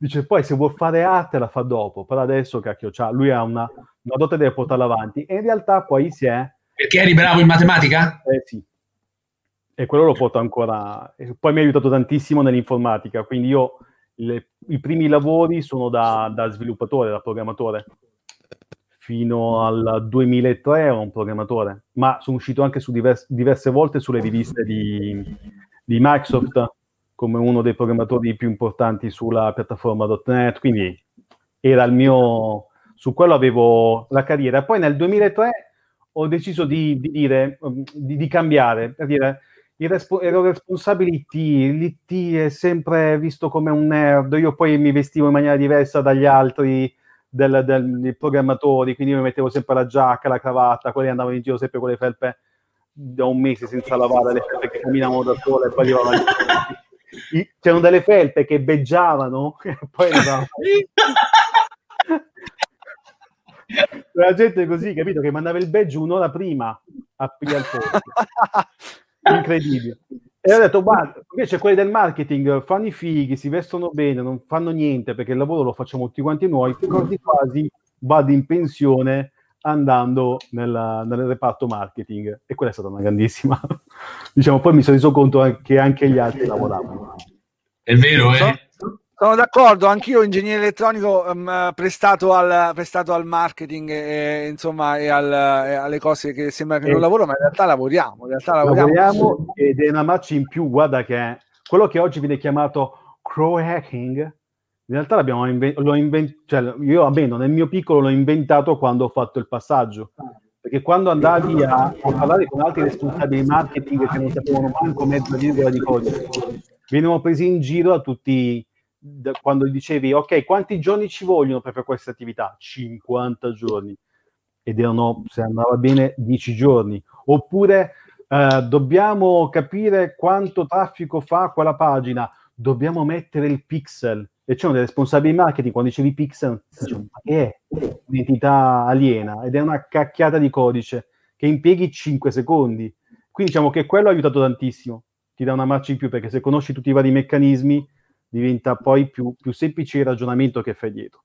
Dice, poi se vuol fare arte la fa dopo, però adesso, cacchio, c'ha, lui ha una, una dote deve portarla avanti. E in realtà poi si è... Perché eri bravo in matematica? Eh sì. E quello lo porto ancora... Poi mi ha aiutato tantissimo nell'informatica, quindi io le, i primi lavori sono da, da sviluppatore, da programmatore. Fino al 2003 ero un programmatore, ma sono uscito anche su divers, diverse volte sulle riviste di, di Microsoft come uno dei programmatori più importanti sulla piattaforma.NET, quindi era il mio, su quello avevo la carriera. Poi nel 2003 ho deciso di, di dire, di, di, cambiare, per dire, respo- ero responsabile IT, l'IT è sempre visto come un nerd, io poi mi vestivo in maniera diversa dagli altri, del, del, dei programmatori, quindi mi mettevo sempre la giacca, la cravatta, quelli andavano in giro sempre con le felpe da un mese senza lavare, le felpe che camminavano da sole e poi arrivavano c'erano delle felpe che beggiavano e poi la gente così, capito? Che mandava il badge un'ora prima a pigliare il posto. Incredibile. E ho detto, guarda, invece quelli del marketing fanno i fighi, si vestono bene, non fanno niente perché il lavoro lo facciamo tutti quanti noi, quasi quasi vado in pensione andando nella, nel reparto marketing e quella è stata una grandissima diciamo poi mi sono reso conto che anche gli altri lavoravano è vero eh? Sono d'accordo, anch'io ingegnere elettronico um, prestato, al, prestato, al, marketing e, insomma, e, al, e, alle cose che sembra che non lavoro, ma in realtà lavoriamo. In realtà lavoriamo. lavoriamo ed è una match in più, guarda che quello che oggi viene chiamato crow hacking in realtà l'abbiamo inven- l'ho inventato, cioè io almeno nel mio piccolo l'ho inventato quando ho fatto il passaggio. Perché quando andavi a, a parlare con altri responsabili marketing che non sapevano manco mezza virgola di codice, venivano presi in giro a tutti da, quando dicevi ok, quanti giorni ci vogliono per fare questa attività? 50 giorni. Ed erano, se andava bene, 10 giorni. Oppure eh, dobbiamo capire quanto traffico fa quella pagina, dobbiamo mettere il pixel e c'erano dei responsabili marketing quando dicevi pixel dicevano, ma che è un'entità aliena ed è una cacchiata di codice che impieghi 5 secondi quindi diciamo che quello ha aiutato tantissimo ti dà una marcia in più perché se conosci tutti i vari meccanismi diventa poi più, più semplice il ragionamento che fai dietro.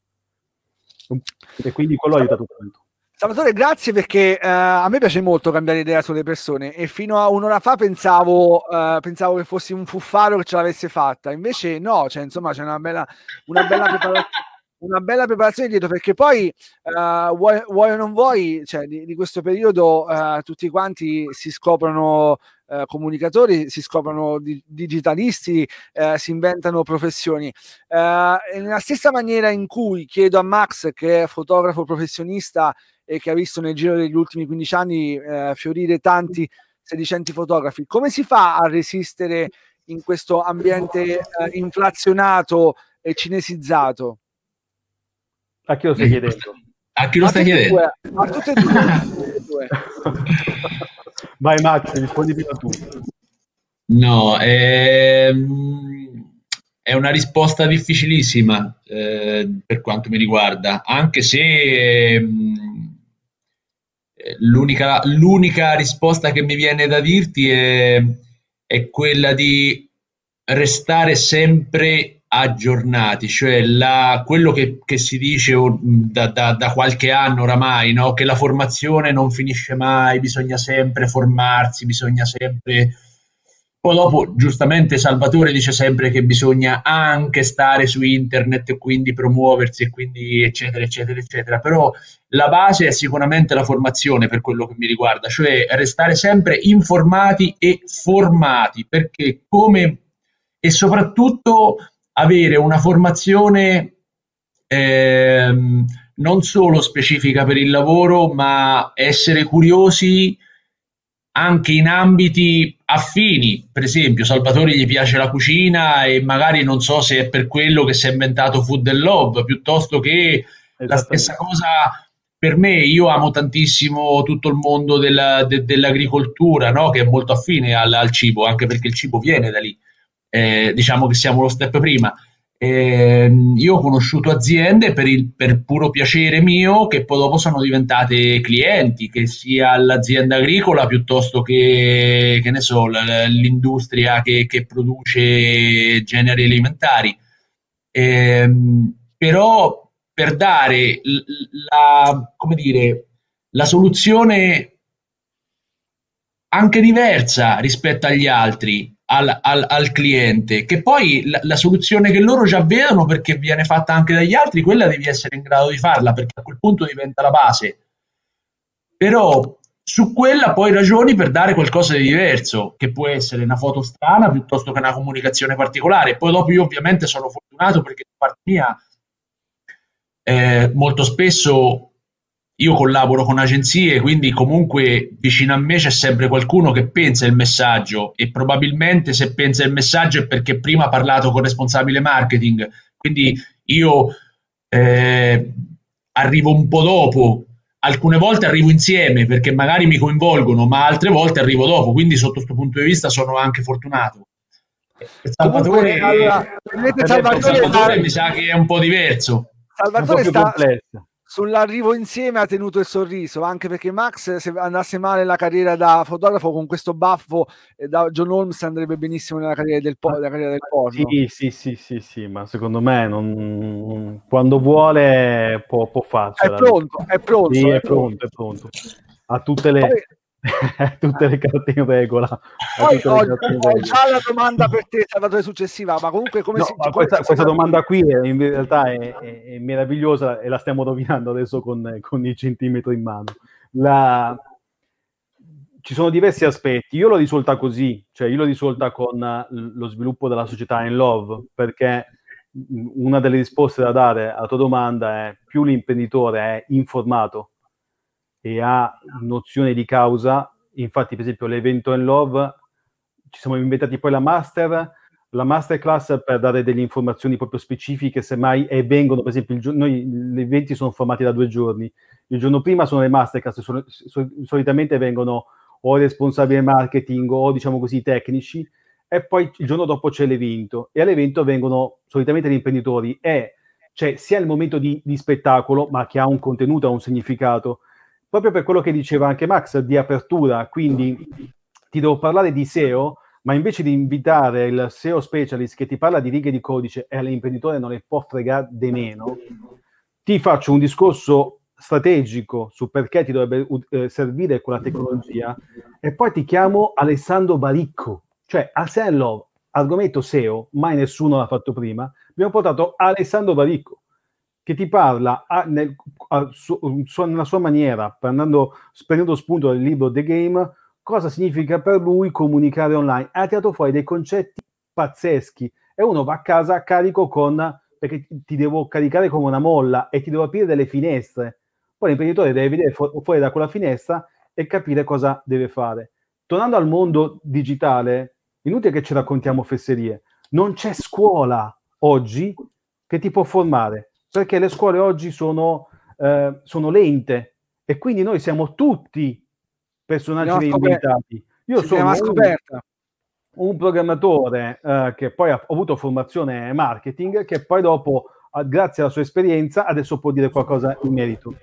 E quindi quello ha aiutato tanto. Salvatore, grazie perché uh, a me piace molto cambiare idea sulle persone e fino a un'ora fa pensavo, uh, pensavo che fossi un fuffaro che ce l'avesse fatta, invece no, cioè, insomma c'è una bella, una bella preparazione. Una bella preparazione dietro perché poi uh, vuoi, vuoi, o non vuoi, cioè, di, di questo periodo tutti quanti si scoprono Uh, comunicatori, si scoprono di, digitalisti, uh, si inventano professioni. Uh, nella stessa maniera in cui chiedo a Max, che è fotografo professionista e che ha visto nel giro degli ultimi 15 anni fiorire tanti sedicenti fotografi. Come si fa a resistere in questo ambiente inflazionato e cinesizzato? A chi lo stai chiedendo? A chi lo stai chiedendo? a tutte e due. Vai Max, rispondi prima tu. No, ehm, è una risposta difficilissima eh, per quanto mi riguarda, anche se ehm, l'unica, l'unica risposta che mi viene da dirti è, è quella di restare sempre aggiornati, cioè la, quello che, che, si dice da, da, da, qualche anno oramai, no? che la formazione non finisce mai, bisogna sempre formarsi, bisogna sempre... Poi dopo, giustamente, Salvatore dice sempre che bisogna anche stare su internet e quindi promuoversi e quindi eccetera, eccetera, eccetera. Però la base è sicuramente la formazione per quello che mi riguarda, cioè restare sempre informati e formati, perché come e soprattutto avere una formazione ehm, non solo specifica per il lavoro, ma essere curiosi anche in ambiti affini. Per esempio, Salvatore gli piace la cucina e magari non so se è per quello che si è inventato Food and Love, piuttosto che la stessa cosa per me. Io amo tantissimo tutto il mondo della, de, dell'agricoltura, no? che è molto affine al, al cibo, anche perché il cibo viene da lì eh, diciamo che siamo lo step prima. Eh, io ho conosciuto aziende per, il, per puro piacere mio che poi dopo sono diventate clienti, che sia l'azienda agricola piuttosto che, che so, l'industria che, che produce generi alimentari. Eh, però per dare la, dire, la soluzione anche diversa rispetto agli altri, al, al, al cliente, che poi la, la, soluzione che loro già vedono perché viene fatta anche dagli altri, quella devi essere in grado di farla perché a quel punto diventa la base. Però su quella poi ragioni per dare qualcosa di diverso, che può essere una foto strana piuttosto che una comunicazione particolare. Poi dopo io ovviamente sono fortunato perché da parte mia eh, molto spesso io collaboro con agenzie, quindi comunque vicino a me c'è sempre qualcuno che pensa il messaggio e probabilmente se pensa il messaggio è perché prima ha parlato con il responsabile marketing, quindi io eh, arrivo un po' dopo, alcune volte arrivo insieme perché magari mi coinvolgono, ma altre volte arrivo dopo, quindi sotto questo punto di vista sono anche fortunato. Salvatore, Comunque, allora, Salvatore, Salvatore mi sa che è un po' diverso. Salvatore sta, complessa sull'arrivo insieme ha tenuto il sorriso, anche perché Max se andasse male la carriera da fotografo con questo baffo eh, da John Holmes andrebbe benissimo nella carriera del, po- carriera del porno. Sì, sì, sì, sì, sì, ma secondo me non... quando vuole può, può farcela. È pronto, è pronto. Sì, è, pronto, è pronto. Ha tutte le... Poi tutte le carte in regola. Poi ho, ho già la domanda per te, Salvatore, successiva, ma comunque come no, si... Ma questa, come questa domanda qui è, in realtà è, è, è, meravigliosa e la stiamo rovinando adesso con, con il centimetro in mano. La... Ci sono diversi aspetti. Io l'ho risolta così, cioè io l'ho risolta con lo sviluppo della società in Love, perché una delle risposte da dare alla tua domanda è più l'imprenditore è informato e ha nozione di causa. Infatti, per esempio, l'evento in Love ci siamo inventati poi la master, la masterclass per dare delle informazioni proprio specifiche, semmai, e vengono, per esempio, il, noi gli eventi sono formati da due giorni. Il giorno prima sono le masterclass, sono, so, solitamente vengono o responsabili marketing o diciamo così tecnici, e poi il giorno dopo c'è l'evento. E all'evento vengono solitamente gli imprenditori e cioè sia il momento di, di spettacolo, ma che ha un contenuto, ha un significato, proprio per quello che diceva anche Max di apertura, quindi ti devo parlare di SEO, ma invece di invitare il SEO specialist che ti parla di righe di codice e all'imprenditore non ne può fregare di meno, ti faccio un discorso strategico su perché ti dovrebbe uh, servire quella tecnologia e poi ti chiamo Alessandro Baricco, cioè a Love, argomento SEO, mai nessuno l'ha fatto prima, abbiamo portato Alessandro Baricco che ti parla a, nel, a, su, su, nella sua maniera, prendendo, prendendo spunto dal libro The Game, cosa significa per lui comunicare online. Ha tirato fuori dei concetti pazzeschi e uno va a casa carico con perché ti devo caricare come una molla e ti devo aprire delle finestre. Poi l'imprenditore deve vedere fu- fuori da quella finestra e capire cosa deve fare. Tornando al mondo digitale, inutile che ci raccontiamo fesserie, non c'è scuola oggi che ti può formare perché le scuole oggi sono, eh, sono lente e quindi noi siamo tutti personaggi reinventati. Io sono un, un, programmatore eh, che poi ha avuto formazione marketing, che poi dopo, grazie alla sua esperienza, adesso può dire qualcosa in merito.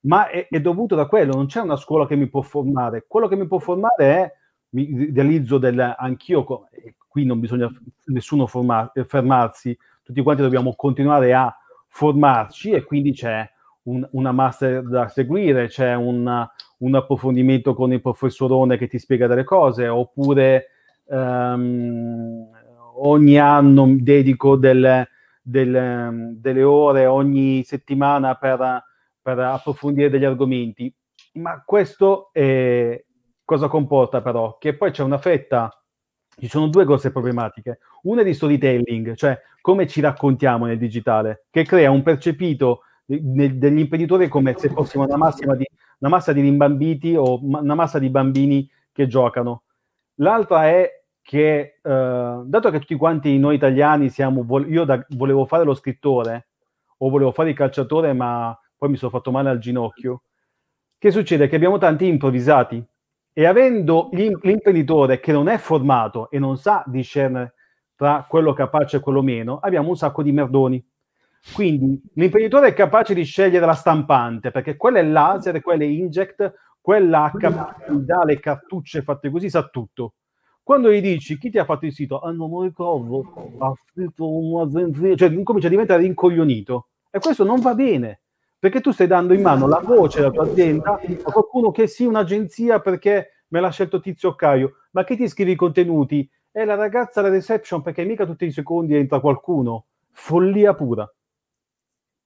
Ma è, è dovuto da quello, non c'è una scuola che mi può formare. Quello che mi può formare è, mi realizzo del, anch'io, qui non bisogna nessuno formar, fermarsi, tutti quanti dobbiamo continuare a formarci e quindi c'è un, una master da seguire, c'è un, un, approfondimento con il professorone che ti spiega delle cose, oppure um, ogni anno dedico delle, delle, delle, ore ogni settimana per, per, approfondire degli argomenti. Ma questo è, cosa comporta però? Che poi c'è una fetta, ci sono due grosse problematiche. Una è di storytelling, cioè come ci raccontiamo nel digitale, che crea un percepito degli imprenditori come se fossimo una, di, una massa di rimbambiti o una massa di bambini che giocano. L'altra è che, eh, dato che tutti quanti noi italiani siamo, io da, volevo fare lo scrittore o volevo fare il calciatore, ma poi mi sono fatto male al ginocchio, che succede? Che abbiamo tanti improvvisati e avendo l'imprenditore che non è formato e non sa discernere tra quello capace e quello meno, abbiamo un sacco di merdoni. Quindi l'imprenditore è capace di scegliere la stampante, perché quella è laser, quella è inject, quella H dà le cartucce fatte così, sa tutto. Quando gli dici chi ti ha fatto il sito, ah non mi ricordo, ha scritto un'agenzia, cioè incomincia a diventare incoglionito. E questo non va bene, perché tu stai dando in mano la voce della tua azienda a qualcuno che sì, un'agenzia perché me l'ha scelto Tizio Caio, ma che ti scrivi i contenuti? È la ragazza alla reception perché mica tutti i secondi entra qualcuno. Follia pura.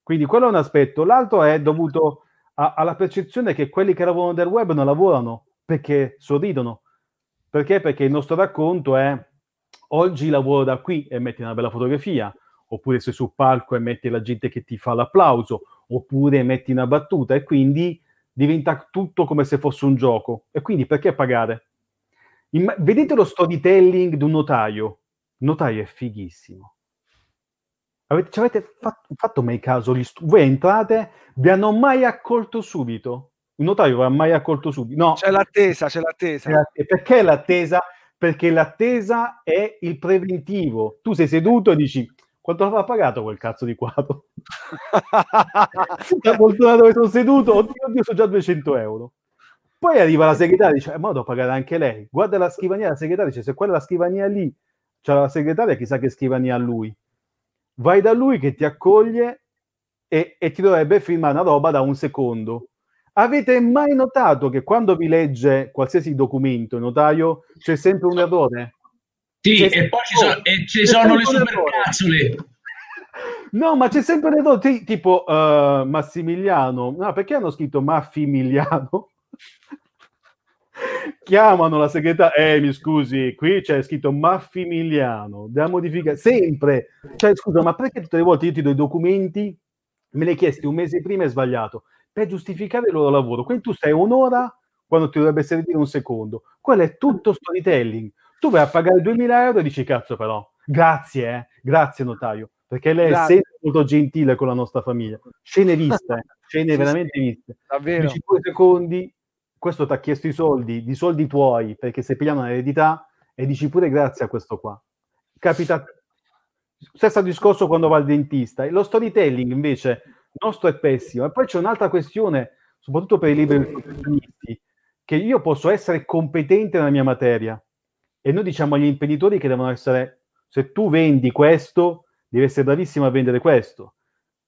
Quindi quello è un aspetto. L'altro è dovuto a, alla percezione che quelli che lavorano del web non lavorano perché sorridono. Perché? Perché il nostro racconto è oggi lavoro da qui e metti una bella fotografia, oppure sei sul palco e metti la gente che ti fa l'applauso, oppure metti una battuta e quindi diventa tutto come se fosse un gioco. E quindi perché pagare? Imm- vedete lo storytelling di un notaio? Il notaio è fighissimo Avete, ci avete fatto, fatto mai caso? Stu- voi entrate, vi hanno mai accolto subito? Un notaio vi ha mai accolto subito? No. C'è l'attesa, c'è l'attesa. C'è l'attesa. Perché l'attesa? Perché l'attesa è il preventivo. Tu sei seduto e dici, quanto avrà pagato quel cazzo di quadro? La poltrona dove sono seduto, oddio, oddio, sono già 200 euro. Poi arriva la segretaria e dice, eh, ma devo pagare anche lei. Guarda la scrivania, la segretaria dice, se quella è la scrivania lì, c'è la segretaria, chissà che scrivania a lui vai da lui che ti accoglie e, e, ti dovrebbe firmare una roba da un secondo. Avete mai notato che quando vi legge qualsiasi documento, notaio, c'è sempre un errore? Sì, c'è e poi ci sono, e ci sono le supercazzole. No, ma c'è sempre un errore, tipo uh, Massimiliano. No, perché hanno scritto Maffimiliano? chiamano la segretaria, eh mi scusi, qui c'è scritto Maffimiliano, da modificare, sempre, cioè scusa, ma perché tutte le volte io ti do i documenti, me li hai chiesti un mese prima e sbagliato, per giustificare il loro lavoro, quindi tu stai un'ora quando ti dovrebbe servire un secondo, quello è tutto storytelling, tu vai a pagare 2000 euro e dici cazzo però, grazie, eh, grazie notaio, perché lei grazie. è sempre molto gentile con la nostra famiglia, scene viste, scene sì, veramente sì, viste, davvero. dici due secondi, questo ti ha chiesto i soldi, di soldi tuoi, perché se pigliamo un'eredità e dici pure grazie a questo qua. Capita stesso discorso quando va al dentista. Lo storytelling invece nostro è pessimo. E poi c'è un'altra questione, soprattutto per i liberi professionisti, che io posso essere competente nella mia materia e noi diciamo agli imprenditori che devono essere, se tu vendi questo, devi essere bravissimo a vendere questo,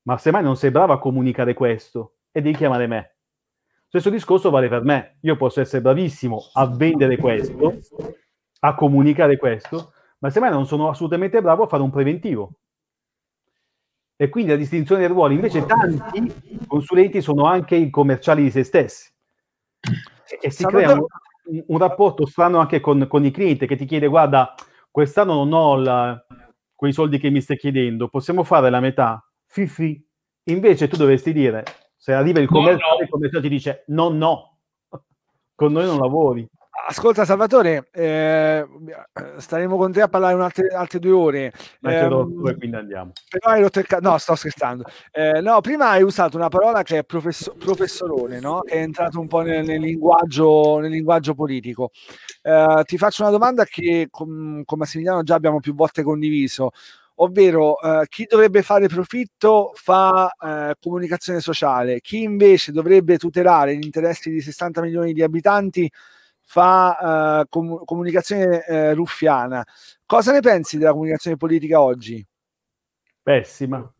ma se mai non sei bravo a comunicare questo e devi chiamare me. Stesso discorso vale per me. Io posso essere bravissimo a vendere questo, a comunicare questo, ma semmai non sono assolutamente bravo a fare un preventivo. E quindi la distinzione dei ruoli, invece tanti consulenti sono anche i commerciali di se stessi. E, si crea un, un, rapporto strano anche con, con, i clienti che ti chiede, guarda, quest'anno non ho la, quei soldi che mi stai chiedendo, possiamo fare la metà? Fifi. Invece tu dovresti dire, se arriva il commerciale, no, no. il commerciale ti dice no, no, con noi non lavori. Ascolta Salvatore, eh, staremo con te a parlare altre, altre due ore. Ma eh, due, quindi andiamo. Però hai rotto il ca- no, sto scherzando. Eh, no, prima hai usato una parola che è professo- professorone, no? che è entrato un po' nel, nel, linguaggio, nel linguaggio, politico. Eh, ti faccio una domanda che con, con Massimiliano già abbiamo più volte condiviso ovvero eh, chi dovrebbe fare profitto fa eh, comunicazione sociale, chi invece dovrebbe tutelare gli interessi di 60 milioni di abitanti fa eh, com- comunicazione eh, ruffiana. Cosa ne pensi della comunicazione politica oggi? Pessima.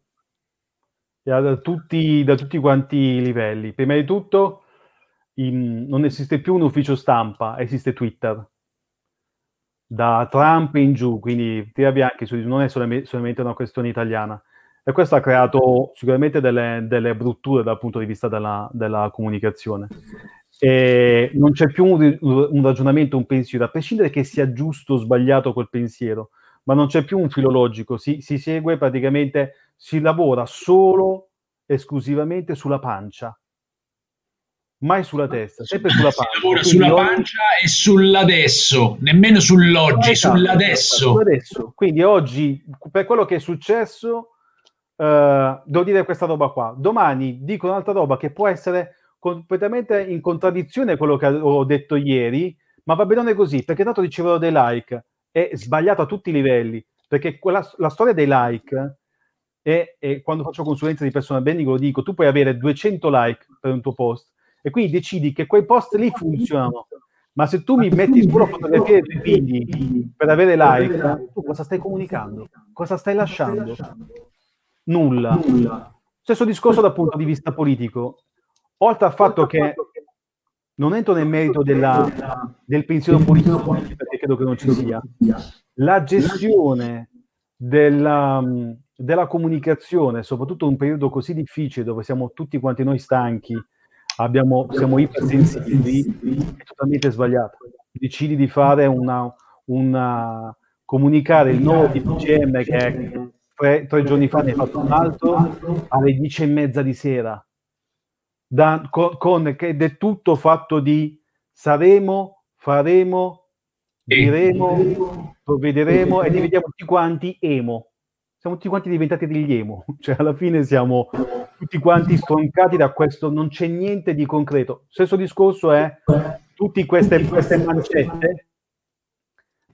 Da tutti, da tutti quanti i livelli. Prima di tutto, in, non esiste più un ufficio stampa, esiste Twitter. Da Trump in giù, quindi tira bianchi, non è solamente una questione italiana. E questo ha creato sicuramente delle, delle brutture dal punto di vista della, della comunicazione. E non c'è più un, un, ragionamento, un pensiero, a prescindere che sia giusto o sbagliato quel pensiero, ma non c'è più un filologico, si, si segue praticamente, si lavora solo, esclusivamente sulla pancia mai sulla testa, sempre sulla pancia. Si lavora sulla oggi... pancia e sull'adesso, nemmeno sull'oggi, esatto, sull'adesso. sull'adesso. Quindi oggi, per quello che è successo, uh, devo dire questa roba qua. Domani dico un'altra roba che può essere completamente in contraddizione con quello che ho detto ieri, ma va bene così, perché tanto riceverò dei like. È sbagliato a tutti i livelli, perché quella, la storia dei like è, è quando faccio consulenza di persone bene, lo dico, tu puoi avere 200 like per un tuo post e quindi decidi che quei post lì funzionano. Ma se tu mi metti solo fotografie dei figli per avere like, tu cosa stai comunicando? Cosa stai lasciando? Nulla. Nulla. Stesso discorso dal punto di vista politico. Oltre al fatto che non entro nel merito della, del pensiero politico, perché credo che non ci sia, la gestione della, della comunicazione, soprattutto in un periodo così difficile dove siamo tutti quanti noi stanchi, abbiamo, siamo ipersensibili, è totalmente sbagliata. Decidi di fare una, una comunicare il nuovo DPCM che tre, tre giorni fa ne hai fatto un altro. alle dieci e mezza di sera, da, con, con, ed è tutto fatto di saremo, faremo, diremo, provvederemo e diventiamo tutti quanti emo. Siamo tutti quanti diventati degli emo, cioè alla fine siamo tutti quanti stroncati da questo, non c'è niente di concreto. Stesso discorso è tutte queste, queste mancette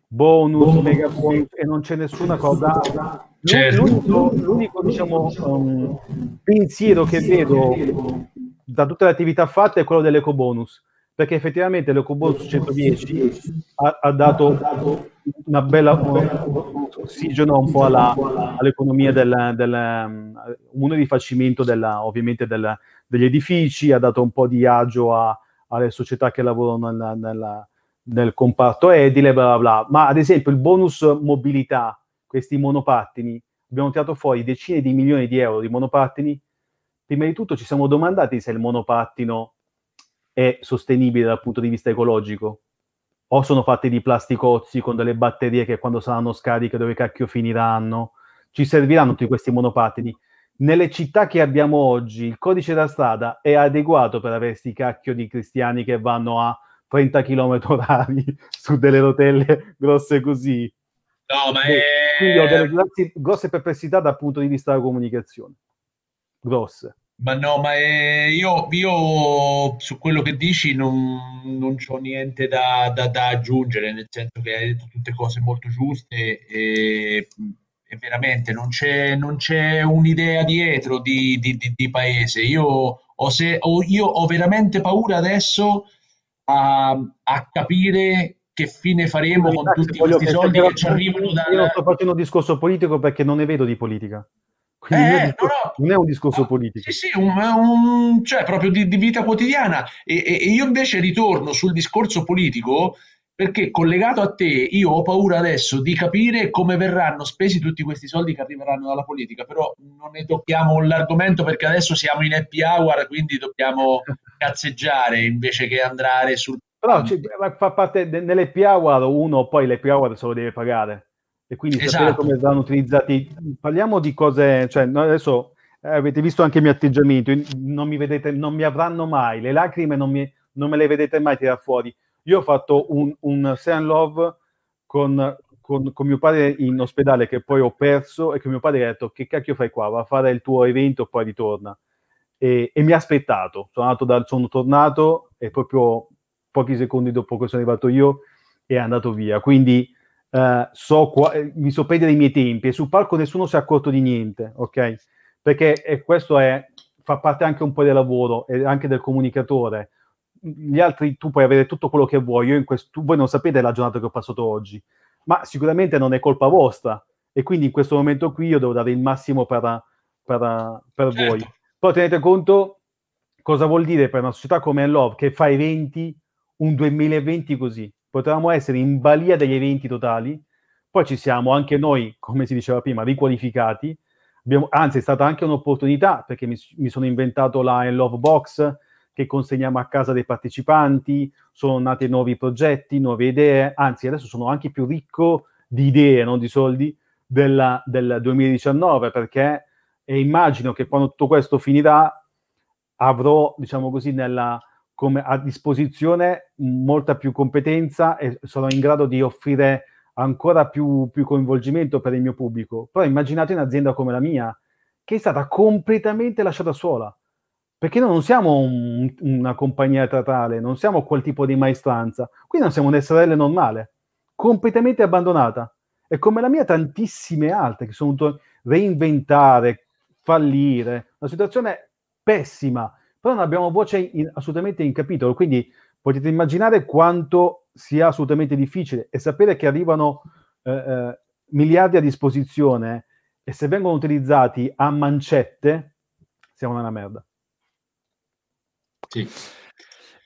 bonus, mega bonus e non c'è nessuna cosa. Certo. L'unico, l'unico diciamo, um, pensiero che vedo da tutte le attività fatte è quello dell'eco bonus, perché effettivamente l'eco bonus 110 ha, ha dato una bella ossigeno un po' alla, all'economia del, del um, rifacimento della, ovviamente della, degli edifici, ha dato un po' di agio a, alle società che lavorano nella, nella nel comparto edile, bla bla bla. Ma ad esempio il bonus mobilità, questi monopattini, abbiamo tirato fuori decine di milioni di euro di monopattini. Prima di tutto ci siamo domandati se il monopattino è sostenibile dal punto di vista ecologico o sono fatti di plasticozzi con delle batterie che quando saranno scariche dove cacchio finiranno? Ci serviranno tutti questi monopattini? Nelle città che abbiamo oggi il codice della strada è adeguato per avere questi cacchio di cristiani che vanno a 30 km orari su delle rotelle grosse così. No, ma è... Quindi ho delle grosse perplessità dal punto di vista della comunicazione. Grosse. Ma no, ma è... io, io, su quello che dici non, non ho niente da, da, da, aggiungere, nel senso che hai detto tutte cose molto giuste e, e veramente non c'è, non c'è, un'idea dietro di, di, di, di paese. Io ho, se, ho, io ho veramente paura adesso a, a capire che fine faremo con tutti questi soldi che ci arrivano da... Io non sto facendo un discorso politico perché non ne vedo di politica. Quindi eh, non, però, non, è un discorso politico. Sì, sì, un, un, cioè proprio di, di vita quotidiana. E, e, io invece ritorno sul discorso politico perché collegato a te io ho paura adesso di capire come verranno spesi tutti questi soldi che arriveranno dalla politica, però non ne tocchiamo l'argomento perché adesso siamo in happy hour, quindi dobbiamo cazzeggiare invece che andare sul... Però fa parte nell'happy hour uno poi l'happy hour se lo deve pagare e quindi esatto. sapere come saranno utilizzati. Parliamo di cose, cioè adesso eh, avete visto anche il mio atteggiamento, non mi vedete, non mi avranno mai, le lacrime non, mi, non me le vedete mai tirare fuori io ho fatto un, un Sean Love con, con, con, mio padre in ospedale che poi ho perso e che mio padre ha detto che cacchio fai qua, va a fare il tuo evento poi ritorna. E, e mi ha aspettato, sono, da, sono tornato e proprio pochi secondi dopo che sono arrivato io è andato via. Quindi uh, so qua, eh, mi so perdere i miei tempi e sul palco nessuno si è accorto di niente, ok? Perché e questo è, fa parte anche un po' del lavoro e anche del comunicatore gli altri tu puoi avere tutto quello che vuoi, io in questo, voi non sapete la giornata che ho passato oggi, ma sicuramente non è colpa vostra, e quindi in questo momento qui io devo dare il massimo per, per, per certo. voi. Poi tenete conto cosa vuol dire per una società come Love che fa eventi un 2020 così. Potevamo essere in balia degli eventi totali, poi ci siamo anche noi, come si diceva prima, riqualificati. Abbiamo, anzi, è stata anche un'opportunità perché mi, mi sono inventato la Love Box che consegniamo a casa dei partecipanti, sono nati nuovi progetti, nuove idee, anzi adesso sono anche più ricco di idee, non di soldi, della, del 2019 perché immagino che quando tutto questo finirà avrò, diciamo così, nella, come a disposizione molta più competenza e sarò in grado di offrire ancora più, più coinvolgimento per il mio pubblico. Però immaginate un'azienda come la mia, che è stata completamente lasciata sola. Perché noi non siamo un, una compagnia teatrale, non siamo quel tipo di maestranza, qui non siamo un SRL normale, completamente abbandonata. E come la mia, tantissime altre che sono dovute reinventare, fallire, una situazione pessima, però non abbiamo voce in, assolutamente in capitolo, quindi potete immaginare quanto sia assolutamente difficile e sapere che arrivano eh, eh, miliardi a disposizione e se vengono utilizzati a mancette siamo nella merda. Sì.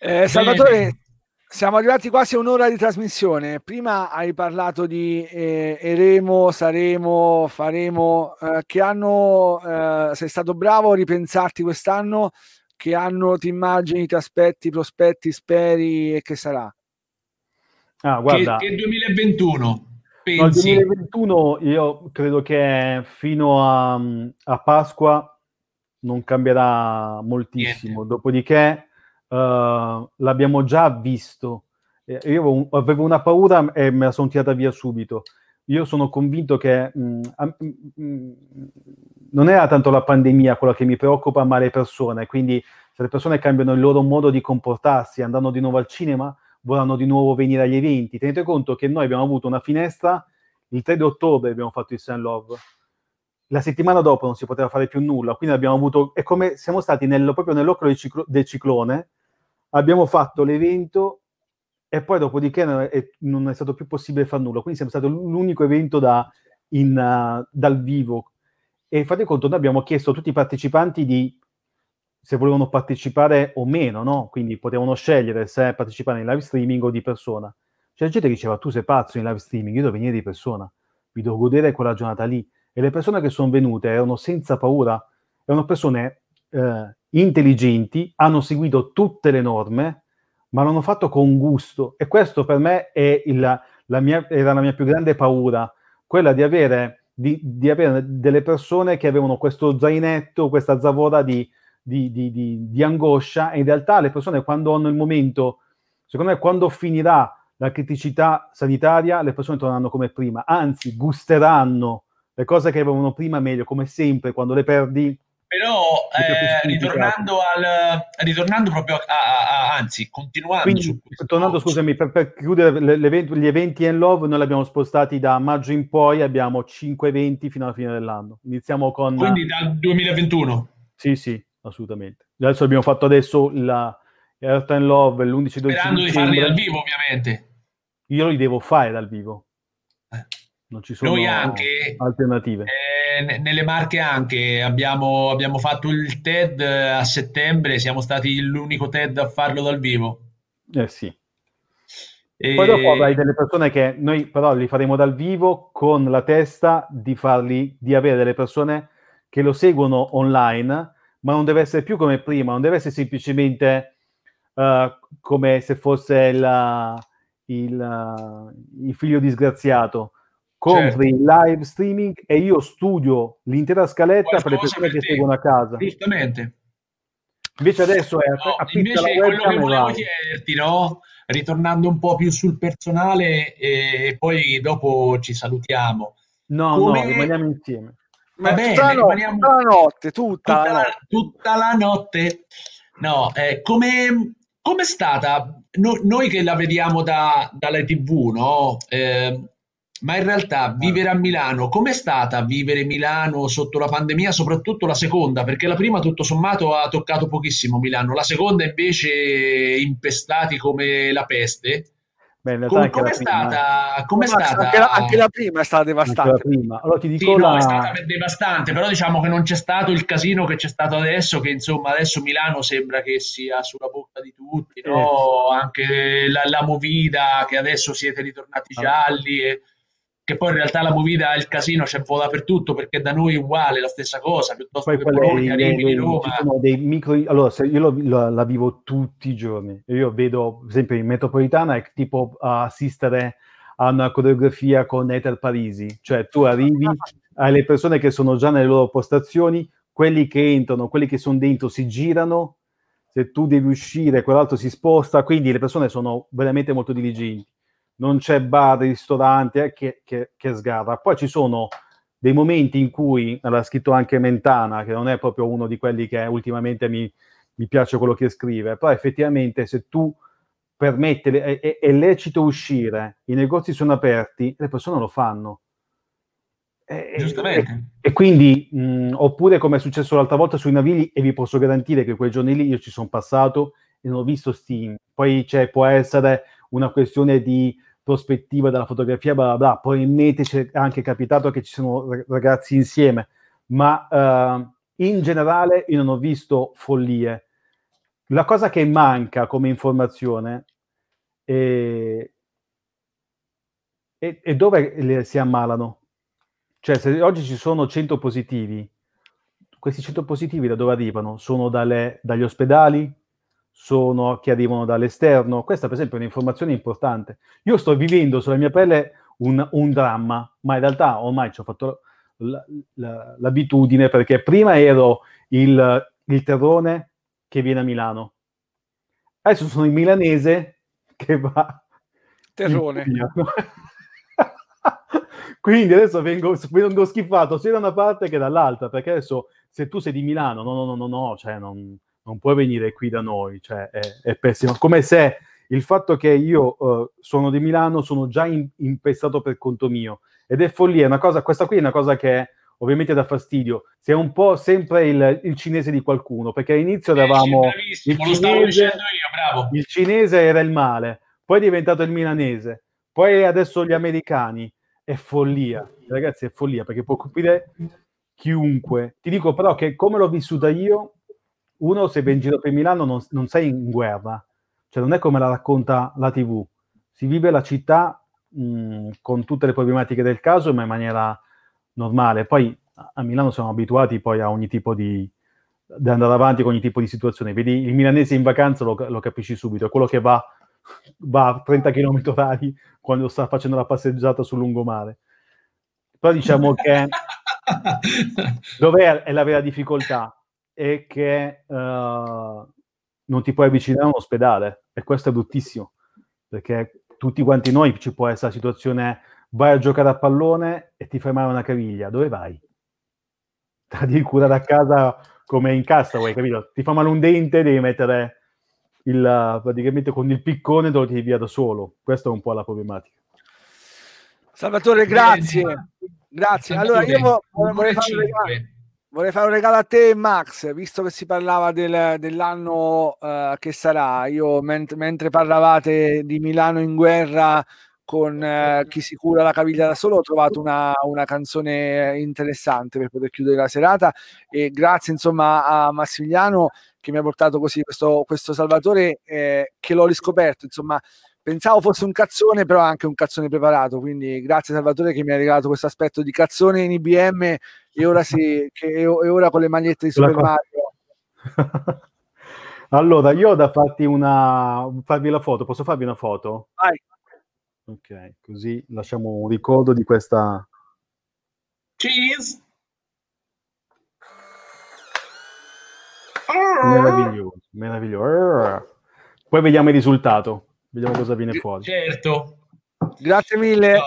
Eh, Salvatore, siamo arrivati quasi a un'ora di trasmissione. Prima hai parlato di eh, eremo, saremo, faremo. Eh, che anno eh, sei stato bravo a ripensarti quest'anno? Che anno ti immagini, ti aspetti, prospetti, speri e che sarà? Ah, guarda, che, che 2021. Pensi? No, 2021 io credo che fino a, a Pasqua non cambierà moltissimo. Niente. Dopodiché uh, l'abbiamo già visto. Io avevo, avevo, una paura e me la sono tirata via subito. Io sono convinto che mh, mm, mh, non era tanto la pandemia quella che mi preoccupa, ma le persone. Quindi se le persone cambiano il loro modo di comportarsi, andando di nuovo al cinema, vorranno di nuovo venire agli eventi. Tenete conto che noi abbiamo avuto una finestra, il 3 di ottobre abbiamo fatto il Sun Love, la settimana dopo non si poteva fare più nulla, quindi abbiamo avuto, è come siamo stati nel, proprio nell'occhio del, ciclo, del, ciclone, abbiamo fatto l'evento e poi dopodiché non è, non è, stato più possibile fare nulla, quindi siamo stati l'unico evento da, in, uh, dal vivo. E fate conto, noi abbiamo chiesto a tutti i partecipanti di se volevano partecipare o meno, no? Quindi potevano scegliere se partecipare in live streaming o di persona. C'è gente che diceva, tu sei pazzo in live streaming, io devo venire di persona, mi devo godere quella giornata lì e le persone che sono venute erano senza paura, erano persone eh, intelligenti, hanno seguito tutte le norme, ma l'hanno fatto con gusto e questo per me il, la mia, era la mia più grande paura, quella di avere, di, di avere delle persone che avevano questo zainetto, questa zavora di, di, angoscia e in realtà le persone quando hanno il momento, secondo me quando finirà la criticità sanitaria, le persone torneranno come prima, anzi gusteranno le cose che avevano prima meglio, come sempre, quando le perdi. Però eh, ritornando, al, ritornando proprio a, a, a, anzi, continuando Quindi, su questo. Tornando, scusami, per, per chiudere gli eventi in love, noi li abbiamo spostati da maggio in poi, abbiamo 5 eventi fino alla fine dell'anno. Iniziamo con. Quindi dal 2021? Sì, sì, assolutamente. Adesso abbiamo fatto adesso la Earth and Love l'11 12 Sperando di farli dal vivo, ovviamente. Io li devo fare dal vivo. Eh non ci sono Noi anche, alternative. Eh, nelle Marche anche abbiamo, abbiamo, fatto il TED a settembre, siamo stati l'unico TED a farlo dal vivo. Eh sì. E... Poi dopo avrai delle persone che noi però li faremo dal vivo con la testa di farli, di avere delle persone che lo seguono online, ma non deve essere più come prima, non deve essere semplicemente uh, come se fosse il, il, il figlio disgraziato compri certo. live streaming e io studio l'intera scaletta Qualcosa per le persone per che seguono a casa. Giustamente. Invece adesso è no, invece quello che volevo chiederti, no? ritornando un po' più sul personale e poi dopo ci salutiamo. No, Come... no, rimaniamo insieme. Va bene, tutta, la rimaniamo... tutta la notte, tutta, tutta, la, notte. tutta la notte. No, eh, come, come è stata? No, noi che la vediamo da, dalle tv, no? Eh, ma in realtà vivere a Milano, com'è stata vivere Milano sotto la pandemia, soprattutto la seconda? Perché la prima tutto sommato ha toccato pochissimo Milano, la seconda invece impestati come la peste. Beh, Com- com'è stata, com'è stata... Anche, la, anche, la, prima è stata devastante. Prima. Allora, ti dico sì, la... no, è stata devastante, però diciamo che non c'è stato il casino che c'è stato adesso, che insomma adesso Milano sembra che sia sulla bocca di tutti, no? eh. anche la, la movida, che adesso siete ritornati ah. gialli. E che poi in realtà la movida il casino c'è un po' dappertutto perché da noi è uguale la stessa cosa piuttosto poi che Bologna, Rimini, Roma. dei micro, allora io lo, lo, la vivo tutti i giorni io vedo per esempio in metropolitana è tipo assistere a una coreografia con Ether Parisi cioè tu arrivi alle persone che sono già nelle loro postazioni quelli che entrano quelli che sono dentro si girano se tu devi uscire quell'altro si sposta quindi le persone sono veramente molto diligenti non c'è bar, ristorante eh, che, che, che sgarra. Poi ci sono dei momenti in cui, l'ha scritto anche Mentana, che non è proprio uno di quelli che ultimamente mi, mi piace quello che scrive, però effettivamente se tu permetti, è, è, è, lecito uscire, i negozi sono aperti, le persone lo fanno. E, Giustamente. E, e quindi, mh, oppure come è successo l'altra volta sui navigli, e vi posso garantire che quei giorni lì io ci sono passato e non ho visto Steam. Poi c'è, può essere una questione di prospettiva della fotografia, bla bla bla. Probabilmente c'è anche capitato che ci sono ragazzi insieme, ma uh, in generale io non ho visto follie. La cosa che manca come informazione è, è, è dove si ammalano. Cioè, se oggi ci sono 100 positivi, questi 100 positivi da dove arrivano? Sono dalle, dagli ospedali? Sono che arrivano dall'esterno. Questa, per esempio, è un'informazione importante. Io sto vivendo sulla mia pelle un, un dramma, ma in realtà ormai ci ho fatto l'abitudine perché prima ero il, il terrone che viene a Milano. Adesso sono il milanese che va. Terrone. Quindi adesso vengo, vengo, schifato sia da una parte che dall'altra, perché adesso se tu sei di Milano, no, no, no, no, no, cioè non, non puoi venire qui da noi, cioè è, è pessimo. Come se il fatto che io uh, sono di Milano sono già in, impestato per conto mio ed è follia, una cosa, questa qui è una cosa che ovviamente dà fastidio, sei un po' sempre il, il cinese di qualcuno, perché all'inizio eravamo eh, il cinese, io, il cinese era il male, poi è diventato il milanese, poi adesso gli americani, è follia, ragazzi è follia, perché può colpire chiunque. Ti dico però che come l'ho vissuta io, uno se vai in giro per Milano non, non sei in guerra, cioè non è come la racconta la TV, si vive la città mh, con tutte le problematiche del caso ma in maniera normale. Poi a Milano siamo abituati poi a ogni tipo di, di andare avanti con ogni tipo di situazione. Vedi il milanese in vacanza lo, lo capisci subito, è quello che va, va a 30 km orari quando sta facendo la passeggiata sul lungomare. Però diciamo che dov'è è la vera difficoltà? È che uh, non ti puoi avvicinare a un ospedale. E questo è bruttissimo perché tutti quanti noi ci può essere la situazione vai a giocare a pallone e ti fai male una caviglia. Dove vai? Ti devi curare a casa come in Castaway capito? ti fa male un dente devi mettere il, praticamente con il piccone dove ti via da solo. Questa è un po' la problematica. Salvatore grazie. Grazie. Allora io vorrei fare un regalo Vorrei fare un regalo a te, Max, visto che si parlava del, dell'anno uh, che sarà. Io, ment- mentre parlavate di Milano in guerra con uh, chi si cura la caviglia da solo, ho trovato una, una, canzone interessante per poter chiudere la serata. E grazie insomma a Massimiliano che mi ha portato così questo, questo Salvatore eh, che l'ho riscoperto. Insomma, pensavo fosse un cazzone, però anche un cazzone preparato. Quindi grazie Salvatore che mi ha regalato questo aspetto di cazzone in IBM e ora, sì, che, e ora con le magliette di Super Mario. allora, io ho da farti una farvi la foto. Posso farvi una foto? Vai. Ok, così lasciamo un ricordo di questa. Cheese! Meraviglioso, meraviglioso. Poi vediamo il risultato. Vediamo cosa viene fuori. Certo. Grazie mille. No,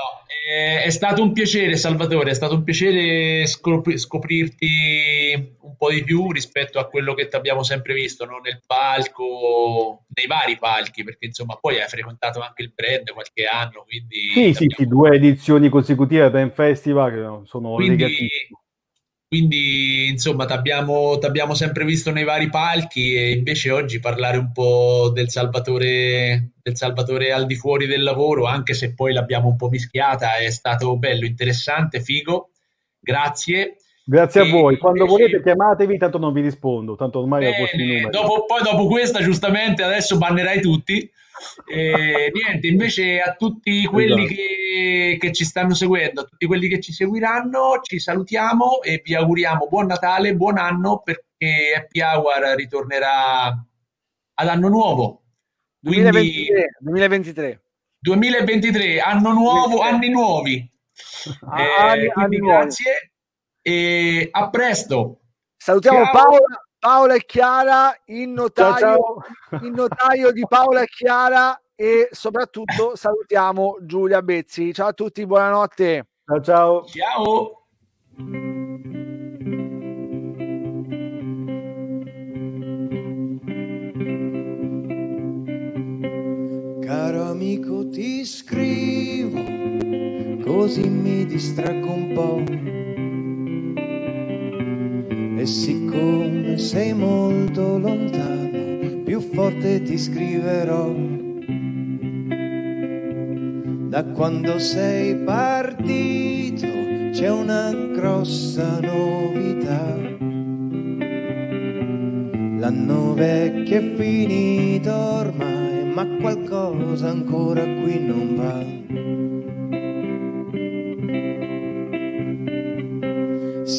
eh, è stato un piacere, Salvatore. È stato un piacere scop- scoprirti un po' di più rispetto a quello che ti abbiamo sempre visto no? nel palco, nei vari palchi, perché insomma poi hai frequentato anche il brand qualche anno. Quindi sì, sì, sì, due edizioni consecutive Ben Festival che sono quindi, quindi insomma ti abbiamo sempre visto nei vari palchi e invece oggi parlare un po' del Salvatore, del Salvatore al di fuori del lavoro, anche se poi l'abbiamo un po' mischiata, è stato bello, interessante, figo. Grazie. Grazie e a voi. Quando invece... volete chiamatevi, tanto non vi rispondo, tanto ormai Bene, ho posto i numeri. Dopo, poi dopo questa, giustamente, adesso bannerai tutti. E, niente, invece a tutti quelli esatto. che, che, ci stanno seguendo, a tutti quelli che ci seguiranno, ci salutiamo e vi auguriamo buon Natale, buon anno perché Happy Hour ritornerà ad anno nuovo. Quindi, 2023, 2023. 2023, anno nuovo, 2023. anni nuovi. Ah, eh, anni, anni grazie nuovi. E a presto. Salutiamo Ciao. Paola Paola e Chiara, il notaio, ciao, ciao. il notaio di Paola e Chiara e soprattutto salutiamo Giulia Bezzi. Ciao a tutti, buonanotte. Ciao ciao. Ciao. Caro amico ti scrivo, così mi distraggo un po' E siccome sei molto lontano, più forte ti scriverò. Da quando sei partito c'è una grossa novità. L'anno vecchio è finito ormai, ma qualcosa ancora qui non va.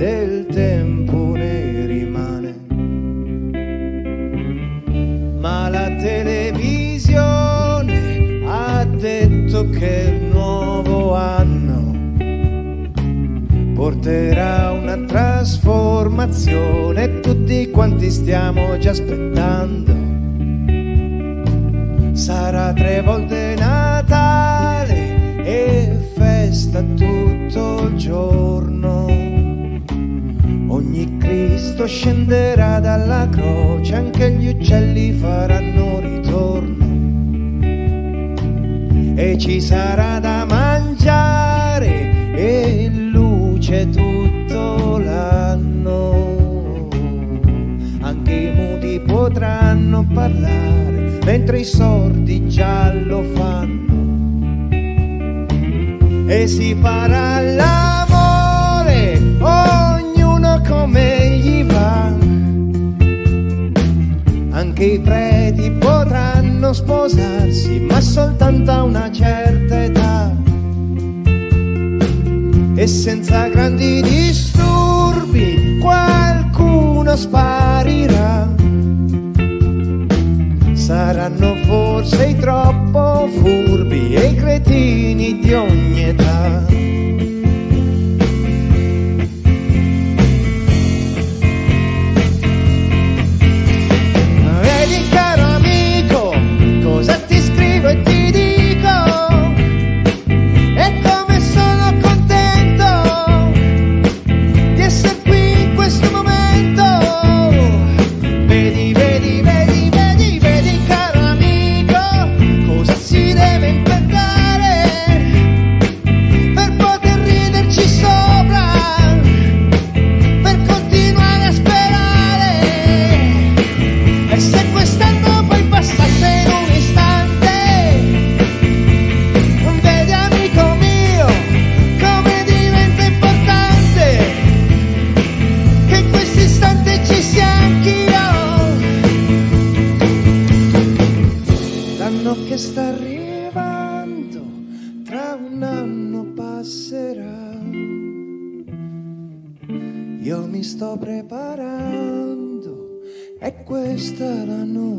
del tempo ne rimane. Ma la televisione ha detto che il nuovo anno porterà una trasformazione tutti quanti stiamo già aspettando. Sarà tre volte Cristo scenderà dalla croce, anche gli uccelli faranno ritorno. E ci sarà da mangiare e luce tutto l'anno. Anche i muti potranno parlare, mentre i sordi già lo fanno. E si farà l'amore. Anche i preti potranno sposarsi, ma soltanto a una certa età. E senza grandi disturbi qualcuno sparirà. Saranno forse i troppo furbi e i cretini di ogni età. Sto preparando, è questa la novità.